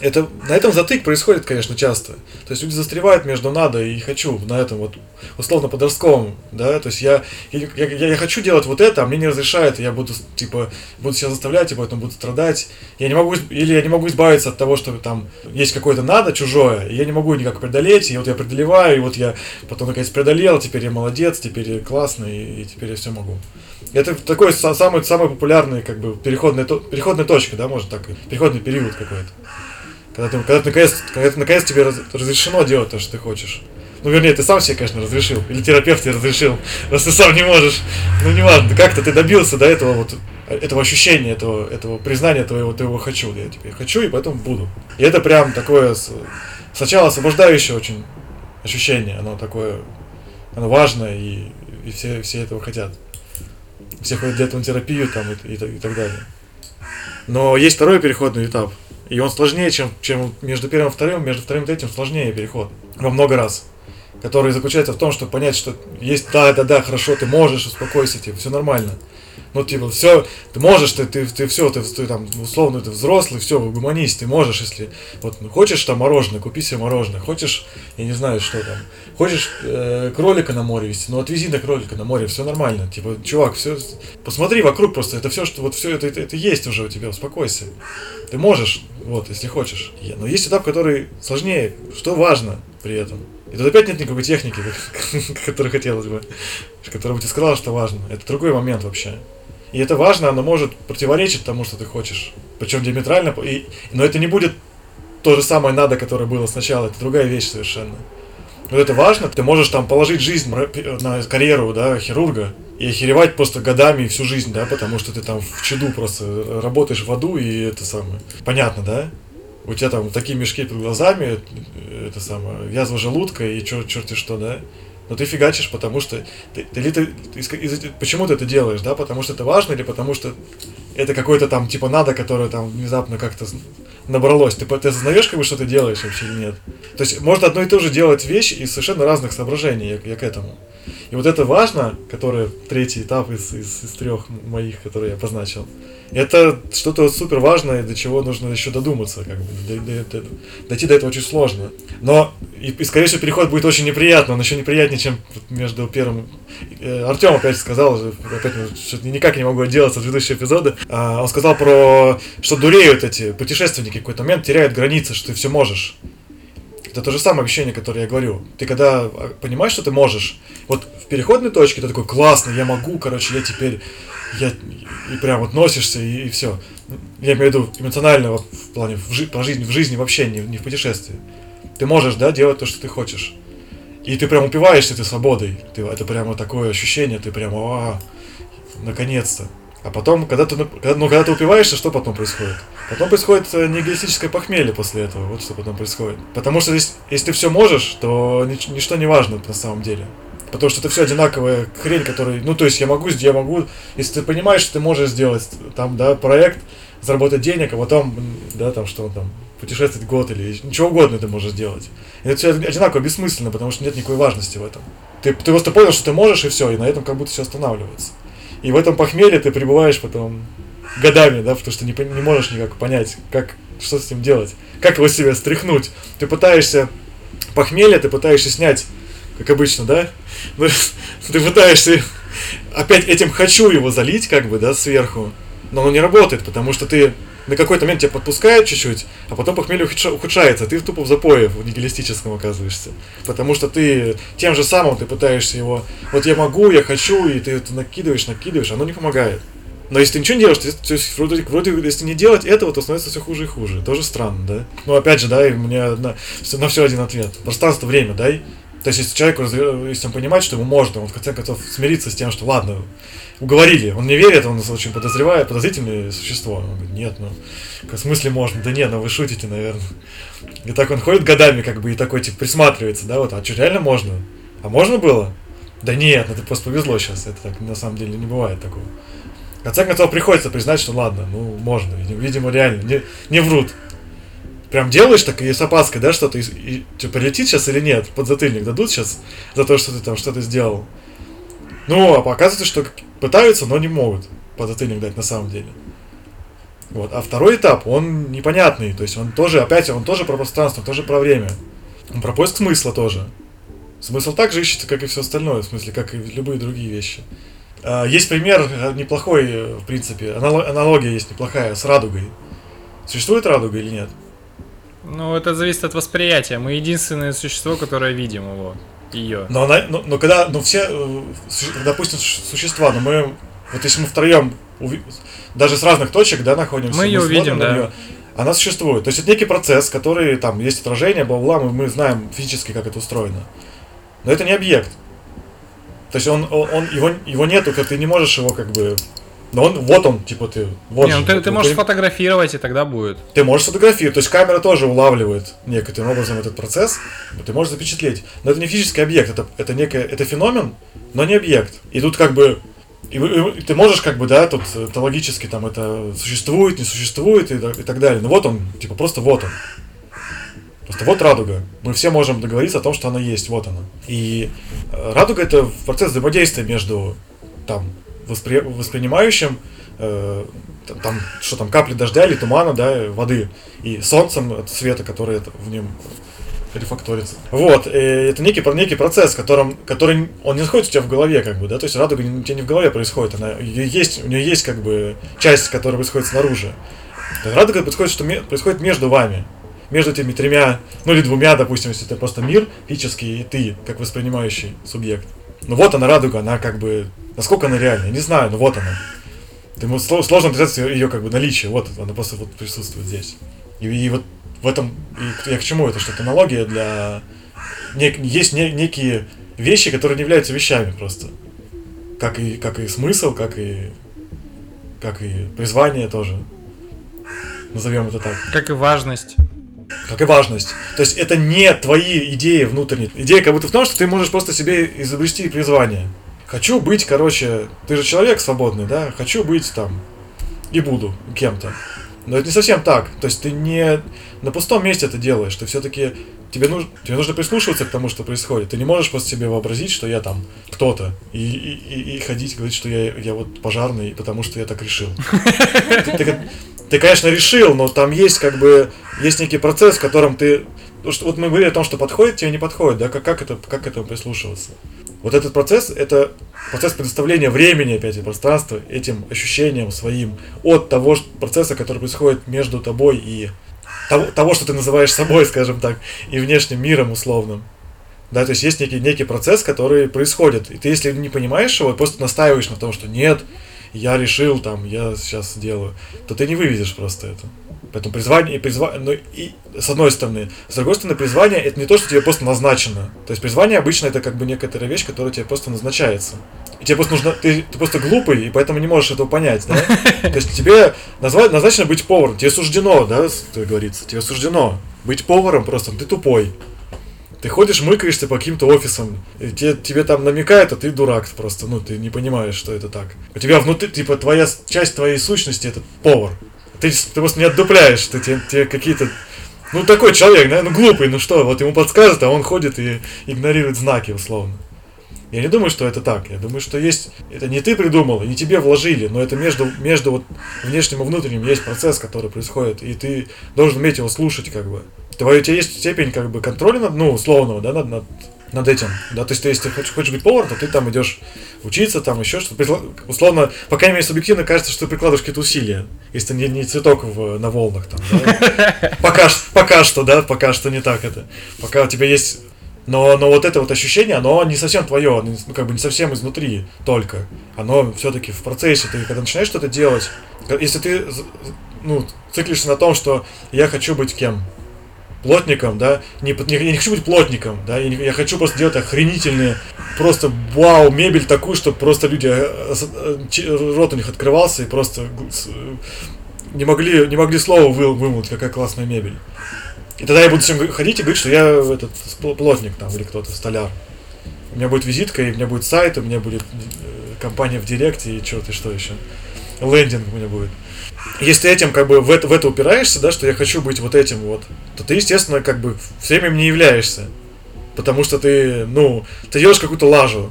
S1: это, на этом затык происходит, конечно, часто. То есть люди застревают между надо и хочу, на этом вот условно подростковом, да, то есть я, я, я, я хочу делать вот это, а мне не разрешают, я буду, типа, буду себя заставлять, и поэтому буду страдать. Я не могу, или я не могу избавиться от того, что там есть какое-то надо чужое, и я не могу никак преодолеть, и вот я преодолеваю, и вот я потом наконец преодолел, теперь я молодец, теперь я классный, и, теперь я все могу. Это такой са- самый, самый популярный, как бы, переходная, переходная точка, да, может так, переходный период какой-то. Когда ты, когда, ты наконец, когда ты, наконец тебе раз- разрешено делать то, что ты хочешь. Ну, вернее, ты сам себе, конечно, разрешил. Или терапевт тебе разрешил, раз ты сам не можешь. Ну, неважно, как-то ты добился до этого вот этого ощущения, этого, этого признания твоего, твоего хочу. Я теперь хочу, и поэтому буду. И это прям такое сначала освобождающее очень ощущение. Оно такое, оно важное, и, и все, все этого хотят. Все ходят для этого на терапию там и, и и так далее. Но есть второй переходный этап. И он сложнее, чем, чем между первым и вторым. Между вторым и третьим сложнее переход. Во много раз. Который заключается в том, чтобы понять, что есть да, да, да, хорошо, ты можешь, успокойся, типа, все нормально. Ну, типа, все, ты можешь, ты, ты, ты все, ты, ты там, условно, ты взрослый, все, угомонись, ты можешь, если, вот, ну, хочешь там мороженое, купи себе мороженое, хочешь, я не знаю, что там, хочешь э, кролика на море вести, ну, отвези на кролика на море, все нормально, типа, чувак, все, посмотри вокруг просто, это все, что, вот все это, это, это есть уже у тебя, успокойся, ты можешь, вот, если хочешь. Но есть этап, который сложнее, что важно при этом. И тут опять нет никакой техники, которой хотелось бы, которая бы тебе сказала, что важно. Это другой момент вообще. И это важно, оно может противоречить тому, что ты хочешь. Причем диаметрально. И, но это не будет то же самое надо, которое было сначала. Это другая вещь совершенно. Вот это важно. Ты можешь там положить жизнь на карьеру, да, хирурга и охеревать просто годами всю жизнь, да, потому что ты там в чаду просто работаешь в аду и это самое. Понятно, да? У тебя там такие мешки под глазами, э, это самое, язва желудка и чер, черти что, да? Но ты фигачишь, потому что... Ты, ты- или ты, из- почему ты это делаешь, да? Потому что это важно или потому что это какое-то там типа надо, которое там внезапно как-то набралось. Ты, ты осознаешь, как бы, что ты делаешь вообще или нет? То есть может одно и то же делать вещь из совершенно разных соображений, я, я к этому. И вот это важно, которое третий этап из, из, из трех моих, которые я позначил. Это что-то супер важное, до чего нужно еще додуматься, как бы. До- до- до- дойти до этого очень сложно. Но, и, и, скорее всего, переход будет очень неприятно, он еще неприятнее, чем между первым... Артем опять сказал, опять что-то никак не могу отделаться от предыдущего эпизода. А, он сказал про, что дуреют эти путешественники в какой-то момент, теряют границы, что ты все можешь. Это то же самое ощущение, которое я говорю. Ты когда а, понимаешь, что ты можешь, вот в переходной точке ты такой, классно, я могу, короче, я теперь, я, и прям вот носишься, и, все. Я имею в виду эмоционально в плане в, жи- по жизни, в жизни вообще, не, не в путешествии. Ты можешь, да, делать то, что ты хочешь. И ты прям упиваешься этой свободой. Ты, это прямо такое ощущение, ты прям, а, наконец-то. А потом, когда ты, нап- когда, ну, когда ты упиваешься, что потом происходит? Потом происходит э, нигилистическое похмелье после этого. Вот что потом происходит. Потому что если, если ты все можешь, то нич- ничто не важно на самом деле. Потому что это все одинаковая хрень, которая... Ну, то есть я могу, я могу... Если ты понимаешь, что ты можешь сделать там, да, проект, заработать денег, а потом, да, там, что там, путешествовать год или ничего угодно ты можешь сделать. И это все одинаково бессмысленно, потому что нет никакой важности в этом. Ты, ты просто понял, что ты можешь, и все, и на этом как будто все останавливается. И в этом похмелье ты пребываешь потом годами, да, потому что не, не можешь никак понять, как, что с ним делать, как его себе стряхнуть. Ты пытаешься похмелье, ты пытаешься снять, как обычно, да? Ну, Ты пытаешься опять этим хочу его залить, как бы, да, сверху, но оно не работает, потому что ты на какой-то момент тебя подпускает чуть-чуть, а потом похмелье ухудша- ухудшается, ты тупо в запое в нигилистическом оказываешься. Потому что ты тем же самым ты пытаешься его, вот я могу, я хочу, и ты это накидываешь, накидываешь, оно не помогает. Но если ты ничего не делаешь, то то есть вроде, вроде, если не делать этого, то становится все хуже и хуже. Тоже странно, да? Ну, опять же, да, и у меня на, на все один ответ. Пространство, время, дай. То есть, если человеку, если он понимает, что ему можно, он в конце концов смириться с тем, что ладно, уговорили, он не верит, он очень подозревает, подозрительное существо. Он говорит, нет, ну, в смысле можно? Да нет, ну вы шутите, наверное. И так он ходит годами, как бы, и такой, типа, присматривается, да, вот, а что, реально можно? А можно было? Да нет, ну это просто повезло сейчас, это так, на самом деле, не бывает такого. В конце концов, приходится признать, что ладно, ну, можно, видимо, реально, не, не врут. Прям делаешь так и с опаской, да, что-то, и, и что, прилетит сейчас или нет, подзатыльник дадут сейчас за то, что ты там что-то сделал. Ну, а оказывается, что пытаются, но не могут подзатыльник дать на самом деле. Вот. А второй этап, он непонятный, то есть он тоже, опять, он тоже про пространство, он тоже про время. Он про поиск смысла тоже. Смысл также ищется, как и все остальное, в смысле, как и любые другие вещи. А, Есть пример э, неплохой, э, в принципе, анало- аналогия есть неплохая с радугой. Существует радуга или нет?
S2: Ну, это зависит от восприятия. Мы единственное существо, которое видим его. Ее.
S1: Но, она, но, но когда, ну все, э, допустим, су- существа, но мы, вот если мы втроем, даже с разных точек, да, находимся,
S2: Мы её
S1: смотрим
S2: увидим,
S1: на
S2: да.
S1: неё, она существует. То есть это некий процесс, который, там, есть отражение, бла-бла, мы, мы знаем физически, как это устроено. Но это не объект. То есть он, он, он- его, его нету, как ты не можешь его как бы... Но он, вот он, типа ты, вот
S2: Не,
S1: же,
S2: ну ты,
S1: вот
S2: ты можешь фотографировать, и тогда будет.
S1: ты можешь сфотографировать, то есть камера тоже улавливает некоторым образом этот процесс, ты можешь запечатлеть. Но это не физический объект, это, это некое, это феномен, но не объект. И тут как бы и, вы- и ты можешь как бы, да, тут это логически там это существует, не существует и, так- и так далее. Но вот он, типа просто вот он. Просто вот радуга. Мы все можем договориться о том, что она есть, вот она. И э, радуга это процесс взаимодействия между там воспри- воспринимающим, э, там, что там, капли дождя или тумана, да, воды, и солнцем от света, который в нем рефакторится. Вот, э, это некий, некий процесс, которым, который, он не находится у тебя в голове, как бы, да, то есть радуга у тебя не в голове происходит, она, есть, у нее есть, как бы, часть, которая происходит снаружи. Радуга происходит, что происходит между вами, между этими тремя, ну или двумя, допустим, если это просто мир физический, и ты, как воспринимающий субъект. Ну вот она радуга, она как бы, насколько она реальна, не знаю, но вот она. Ему сло- сложно представить ее как бы наличие, вот она просто вот присутствует здесь. И, и вот в этом, и я к чему это, что это аналогия для... нек- есть не- некие вещи, которые не являются вещами просто. Как и, как и смысл, как и, как и призвание тоже. Назовем это так.
S2: Как и важность.
S1: Как и важность. То есть это не твои идеи внутренние. Идея как будто в том, что ты можешь просто себе изобрести призвание. Хочу быть, короче, ты же человек свободный, да? Хочу быть там и буду кем-то. Но это не совсем так. То есть ты не на пустом месте это делаешь. Ты все-таки тебе нужно, тебе нужно прислушиваться к тому, что происходит. Ты не можешь просто себе вообразить, что я там кто-то, и, и, и- ходить говорить, что я, я вот пожарный, потому что я так решил. Ты, конечно, решил, но там есть как бы есть некий процесс, в котором ты. вот мы говорили о том, что подходит, тебе не подходит, да, как, как это, как к этому прислушиваться. Вот этот процесс это процесс предоставления времени, опять и пространства, этим ощущением своим от того процесса, который происходит между тобой и того, того, что ты называешь собой, скажем так, и внешним миром условным. Да, то есть есть некий, некий процесс, который происходит. И ты, если не понимаешь его, просто настаиваешь на том, что нет, я решил, там, я сейчас делаю, то ты не выведешь просто это. Поэтому призвание и призвание, ну и с одной стороны. С другой стороны, призвание это не то, что тебе просто назначено. То есть призвание обычно это как бы некоторая вещь, которая тебе просто назначается. И тебе просто нужно, ты, ты просто глупый, и поэтому не можешь этого понять, да? То есть тебе назва- назначено быть поваром, тебе суждено, да, как говорится, тебе суждено быть поваром просто, ты тупой. Ты ходишь, мыкаешься по каким-то офисам, и тебе, тебе там намекают, а ты дурак просто, ну, ты не понимаешь, что это так. У тебя внутри, типа, твоя, часть твоей сущности это повар. Ты, ты просто не отдупляешь, что тебе, тебе какие-то... Ну, такой человек, да, ну, глупый, ну что, вот ему подскажет, а он ходит и игнорирует знаки, условно. Я не думаю, что это так. Я думаю, что есть... Это не ты придумал, не тебе вложили, но это между, между вот внешним и внутренним есть процесс, который происходит, и ты должен уметь его слушать, как бы. Твоя, у тебя есть степень, как бы, контроля над, ну, условного, да, над, над, над этим. Да, то есть, если ты хочешь, хочешь быть поваром, то ты там идешь учиться, там еще что-то. Условно, по крайней мере, субъективно кажется, что ты прикладываешь какие-то усилия. Если ты не, не цветок в- на волнах там, да. Пока, пока что, да, пока что не так это. Пока у тебя есть но, но вот это вот ощущение, оно не совсем твое, оно ну, как бы не совсем изнутри только. Оно все-таки в процессе. Ты когда начинаешь что-то делать, если ты ну, циклишься на том, что я хочу быть кем? Плотником, да? Не, не- не хочу быть плотником, да? Я, я хочу просто делать охренительные, просто вау, мебель такую, чтобы просто люди, э, э, рот у них открывался и просто не могли, не могли слова вы, вымолвить, какая классная мебель. И тогда я буду всем ходить и говорить, что я этот плотник там или кто-то, столяр. У меня будет визитка, и у меня будет сайт, у меня будет э, компания в директе и что-то, что еще. Лендинг у меня будет. Если этим как бы в это, в это упираешься, да, что я хочу быть вот этим вот, то ты, естественно, как бы всем им не являешься. Потому что ты, ну, ты делаешь какую-то лажу.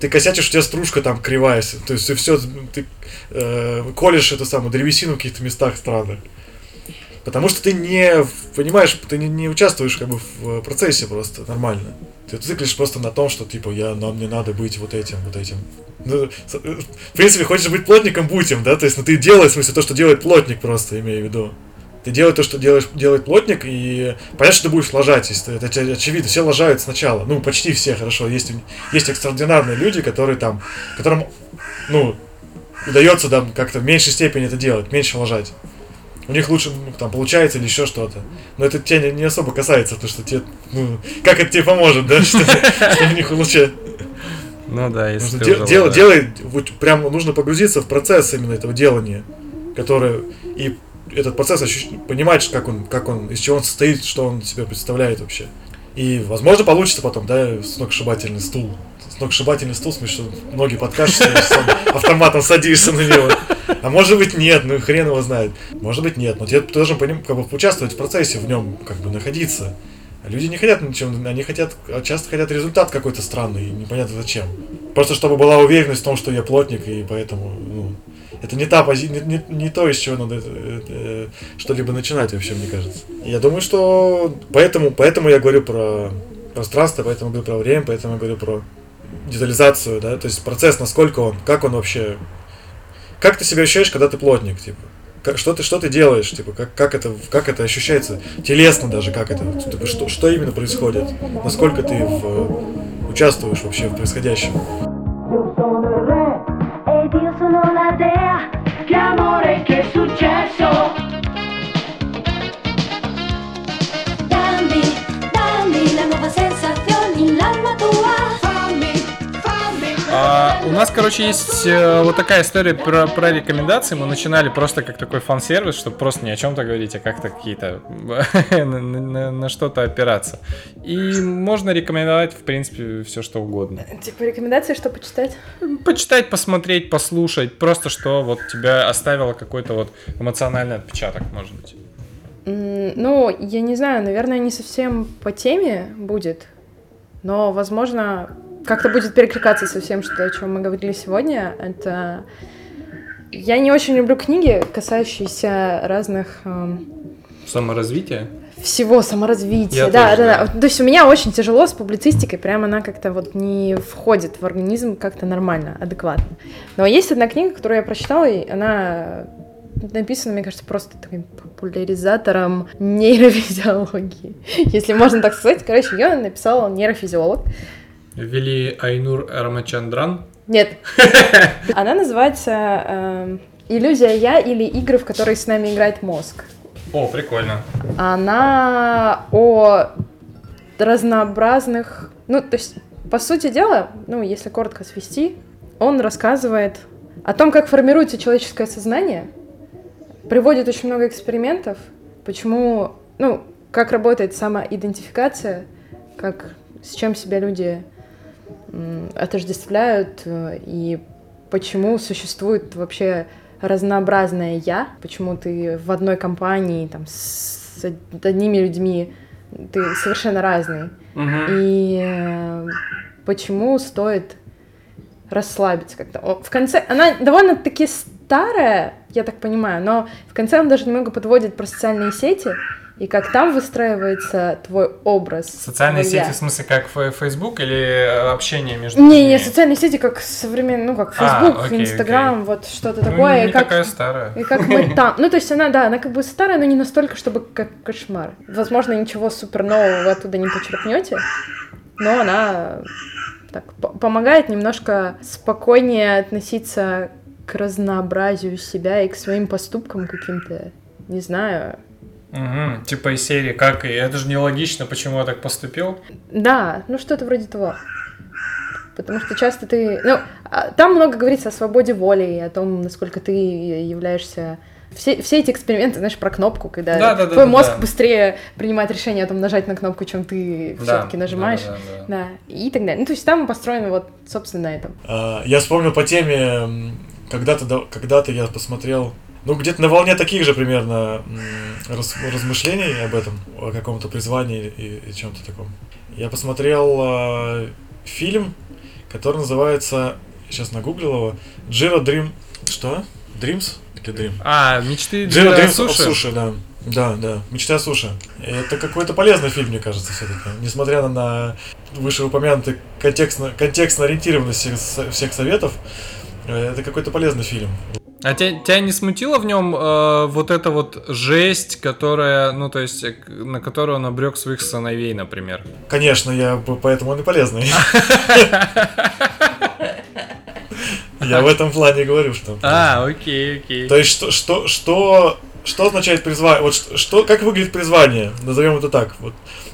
S1: Ты косячишь, у тебя стружка там кривая. То есть ты все, ты э, колешь эту самую древесину в каких-то местах странных. Потому что ты не, понимаешь, ты не, не участвуешь как бы в процессе просто нормально. Ты циклишь просто на том, что типа я, нам мне надо быть вот этим, вот этим. Ну, э, в принципе, хочешь быть плотником, будь им, да? То есть, ну ты делай, в смысле, то, что делает плотник просто, имею в виду. Ты делай то, что делаешь, делает плотник, и понятно, что ты будешь ложать, если это оч- очевидно, все лажают сначала. Ну, почти все, хорошо. Есть, есть экстраординарные люди, которые там, которым, ну, удается там как-то в меньшей степени это делать, меньше лажать. У них лучше ну, там получается или еще что-то. Но это тебя не, не особо касается, потому что тебе, ну, как это тебе поможет, да, что, что у них лучше.
S2: Ну да, если ты
S1: дел- делай, вот прям нужно погрузиться в процесс именно этого делания, который и этот процесс ощущ- понимать, как он, как он, из чего он состоит, что он себя представляет вообще. И, возможно, получится потом, да, сногсшибательный стул. Сногсшибательный стул, что ноги подкашешься, автоматом садишься на него. А может быть нет, ну хрен его знает. Может быть нет, но ты должен поним- как бы участвовать в процессе, в нем как бы находиться. А люди не хотят ничем, они хотят, а часто хотят результат какой-то странный, непонятно зачем. Просто чтобы была уверенность в том, что я плотник, и поэтому, ну, это не та пози... не, не, не то, из чего надо э, э, что-либо начинать вообще, мне кажется. Я думаю, что поэтому, поэтому я говорю про пространство, поэтому говорю про время, поэтому я говорю про детализацию, да, то есть процесс, насколько он, как он вообще, как ты себя ощущаешь, когда ты плотник, типа, что ты, что ты делаешь, типа, как, как это, как это ощущается, телесно даже, как это, типа, что, что именно происходит, насколько ты в, участвуешь вообще в происходящем.
S5: Io.
S2: А, у нас, короче, есть э, вот такая история про, про рекомендации. Мы начинали просто как такой фан-сервис, чтобы просто не о чем-то говорить, а как-то какие-то на, на- на что-то опираться. И можно рекомендовать, в принципе, все что угодно.
S3: Типа рекомендации, что почитать?
S2: Почитать, посмотреть, послушать, просто что вот тебя оставило какой-то вот эмоциональный отпечаток, может быть.
S3: Ну, я не знаю, наверное, не совсем по теме будет, но, возможно, как-то будет перекликаться со всем, что, о чем мы говорили сегодня. Это... Я не очень люблю книги, касающиеся разных эм,
S2: Саморазвитие?
S3: всего саморазвития.
S2: Я
S3: да,
S2: тоже,
S3: да,
S2: да.
S3: да. То есть у меня очень тяжело с публицистикой, прям она как-то вот не входит в организм как-то нормально, адекватно. Но есть одна книга, которую я прочитала, и она написана, мне кажется, просто таким популяризатором нейрофизиологии. Если можно так сказать. Короче, ее написал нейрофизиолог.
S2: Вели Айнур Рамачандран.
S3: Нет. Она называется эм, «Иллюзия я» или «Игры, в которые с нами играет мозг».
S2: О, прикольно.
S3: она о разнообразных... Ну, то есть, по сути дела, ну, если коротко свести, он рассказывает о том, как формируется человеческое сознание, приводит очень много экспериментов, почему, ну, как работает самоидентификация, как, с чем себя люди отождествляют, э, и почему существует вообще разнообразное я, почему ты в одной компании там, с одними людьми Ты совершенно разный. И э, почему стоит расслабиться как-то? В конце она довольно-таки старая, я так понимаю, но в конце он даже немного подводит про социальные сети и как там выстраивается твой образ.
S2: Социальные
S3: твоя.
S2: сети, в смысле, как Facebook или э, общение между
S3: Не, не,
S2: людьми?
S3: социальные сети как современные, ну как
S2: А,
S3: Facebook,
S2: окей,
S3: Instagram, вот что-то
S2: Ну,
S3: такое.
S2: не
S3: и как,
S2: такая старая.
S3: и как мы там. Ну, то есть она, да, она как бы старая, но не настолько, чтобы как кошмар. Возможно, ничего супер нового вы оттуда не почерпнете, но она так по- помогает немножко спокойнее относиться к разнообразию себя и к своим поступкам каким-то, не знаю.
S2: Мгм, Типа из серии, как и это же нелогично, почему я так поступил.
S3: Да, ну что-то вроде того. Потому что часто ты... Ну, а, там много говорится о свободе воли и о том, насколько ты являешься... Все, все эти эксперименты, знаешь, про кнопку, когда
S2: Да, да,
S3: твой
S2: да,
S3: мозг
S2: да.
S3: быстрее принимает решение о том, нажать на кнопку, чем ты
S2: Да,
S3: все-таки нажимаешь.
S2: да, да, да.
S3: Да, и так далее. Ну, то есть там построено вот, собственно, на этом.
S1: А, Я вспомнил по теме, когда-то, да- когда-то я посмотрел, ну, где-то на волне таких же примерно раз- размышлений об этом, о каком-то призвании и, и чем-то таком. Я посмотрел а, фильм, который называется, сейчас нагуглил его, Джиро Дрим... Что? Dreams? Или Dream?
S2: А, мечты для
S1: Dreams
S2: суши?
S1: Суши, да. Да, да. Мечта о суши. Это какой-то полезный фильм, мне кажется, все-таки. Несмотря на, на вышеупомянутый контекстно, контекстно ориентированность всех, всех советов, э, это какой-то полезный фильм.
S2: А тебя, тебя не смутило в нем э, вот эта вот жесть, которая, ну, то есть, э, на которую он обрек своих сыновей, например?
S1: Конечно, я поэтому он и полезный. Я в этом плане говорю, что.
S2: А, окей, окей.
S1: То есть что что что что означает призвание? Вот что, как выглядит призвание? Назовем это так. Вот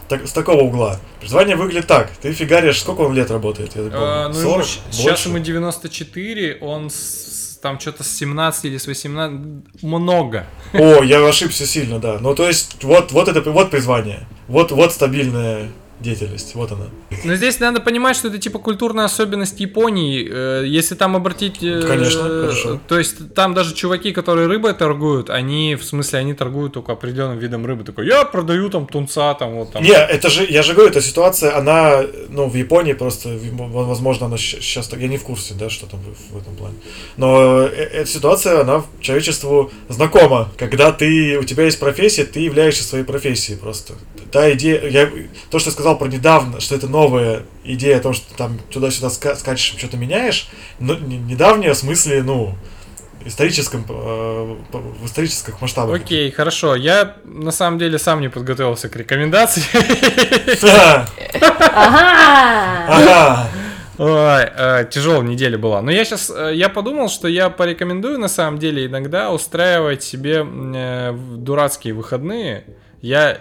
S1: так, с такого угла. Призвание выглядит так. Ты фигаришь, сколько он лет работает? Я.
S2: А, ну,
S1: 40?
S2: ему щ- сейчас
S1: Больше?
S2: ему 94, он с- там что-то с 17 или с 18, много.
S1: О, я ошибся сильно, да. Ну то есть вот вот это вот призвание. Вот вот стабильная деятельность. Вот она.
S2: Но здесь надо понимать, что это типа культурная особенность Японии. Э, Если там обратить... э,
S1: Конечно, хорошо.
S2: То есть там даже чуваки, которые рыбой торгуют, они, в смысле, они торгуют только определенным видом рыбы. Такой, я продаю там тунца, там вот там.
S1: Не, это же, я же говорю, эта ситуация, она, ну, в Японии просто, возможно, она сейчас, я не в курсе, да, что там в, этом плане. Но э- эта ситуация, она человечеству знакома. Когда ты, у тебя есть профессия, ты являешься своей профессией просто. Та идея, я, то, что я сказал про недавно, что это новая идея о том, что там туда-сюда ска- скачешь, что-то меняешь, но не- недавняя в смысле, ну, историческом, э, в исторических масштабах.
S2: Окей, хорошо. Я на самом деле сам не подготовился к рекомендации.
S1: Ага.
S2: Ой, тяжелая неделя была. Но я сейчас, я подумал, что я порекомендую на самом деле иногда устраивать себе э, дурацкие выходные. Я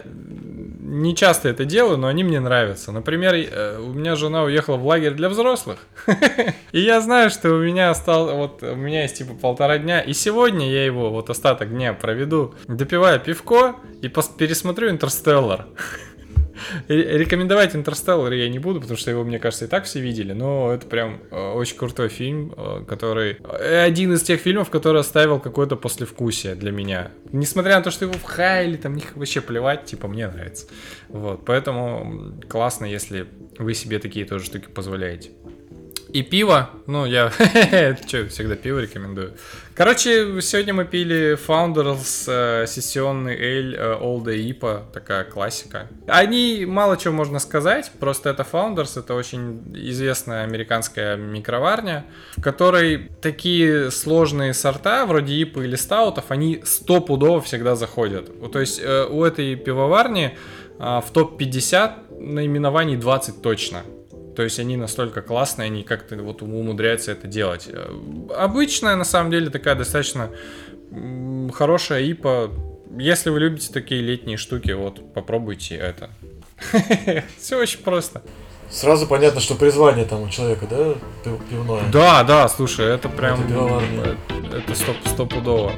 S2: не часто это делаю, но они мне нравятся. Например, э, у меня жена уехала в лагерь для взрослых. И я знаю, что у меня осталось, вот у меня есть типа полтора дня, и сегодня я его вот остаток дня проведу, допивая пивко и пересмотрю Интерстеллар. Ре- Рекомендовать Интерстеллар я не буду, потому что его, мне кажется, и так все видели, но это прям э, очень крутой фильм, э, который... э, Один из тех фильмов, который оставил какое-то послевкусие для меня. Несмотря на то, что его в хайли, там них вообще плевать, типа, мне нравится. Вот, поэтому классно, если вы себе такие тоже штуки позволяете. И пиво, ну я что, всегда пиво рекомендую. Короче, сегодня мы пили Founders э, сессионный эль э, Day IPA, такая классика. Они мало чего можно сказать, просто это Founders, это очень известная американская микроварня, в которой такие сложные сорта, вроде IPA или стаутов, они стопудово всегда заходят. То есть э, у этой пивоварни а, в топ-50 наименований 20 точно. То есть они настолько классные, они как-то вот умудряются это делать. Э, Обычная, на самом деле, такая достаточно хорошая ипа. Если вы любите такие летние штуки, вот попробуйте это. Все очень просто.
S1: Сразу понятно, что призвание там у человека, да, пив- пивное.
S2: Да, да, слушай, это прям...
S1: Это
S2: э, стоп, стопудово.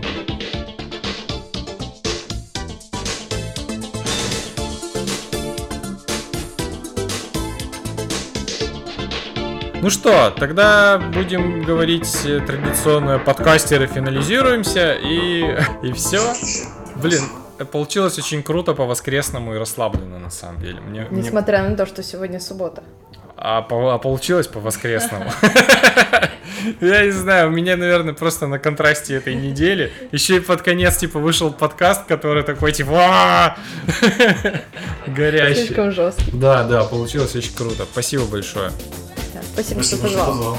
S2: Ну что, тогда будем говорить э, традиционно подкастеры, финализируемся и, и все. Блин, получилось очень круто по-воскресному и расслабленно, на самом деле. Мне, мне-
S3: Несмотря на то, что сегодня суббота.
S2: А, по- а получилось по-воскресному. Я не знаю, у меня, наверное, просто на контрасте этой недели. Еще и под конец, типа, вышел подкаст, который такой, типа, горящий.
S3: Слишком жесткий.
S2: Да, да, получилось очень круто. Спасибо большое.
S3: Спасибо, что
S1: Спасибо, что
S3: позвал.
S1: позвал.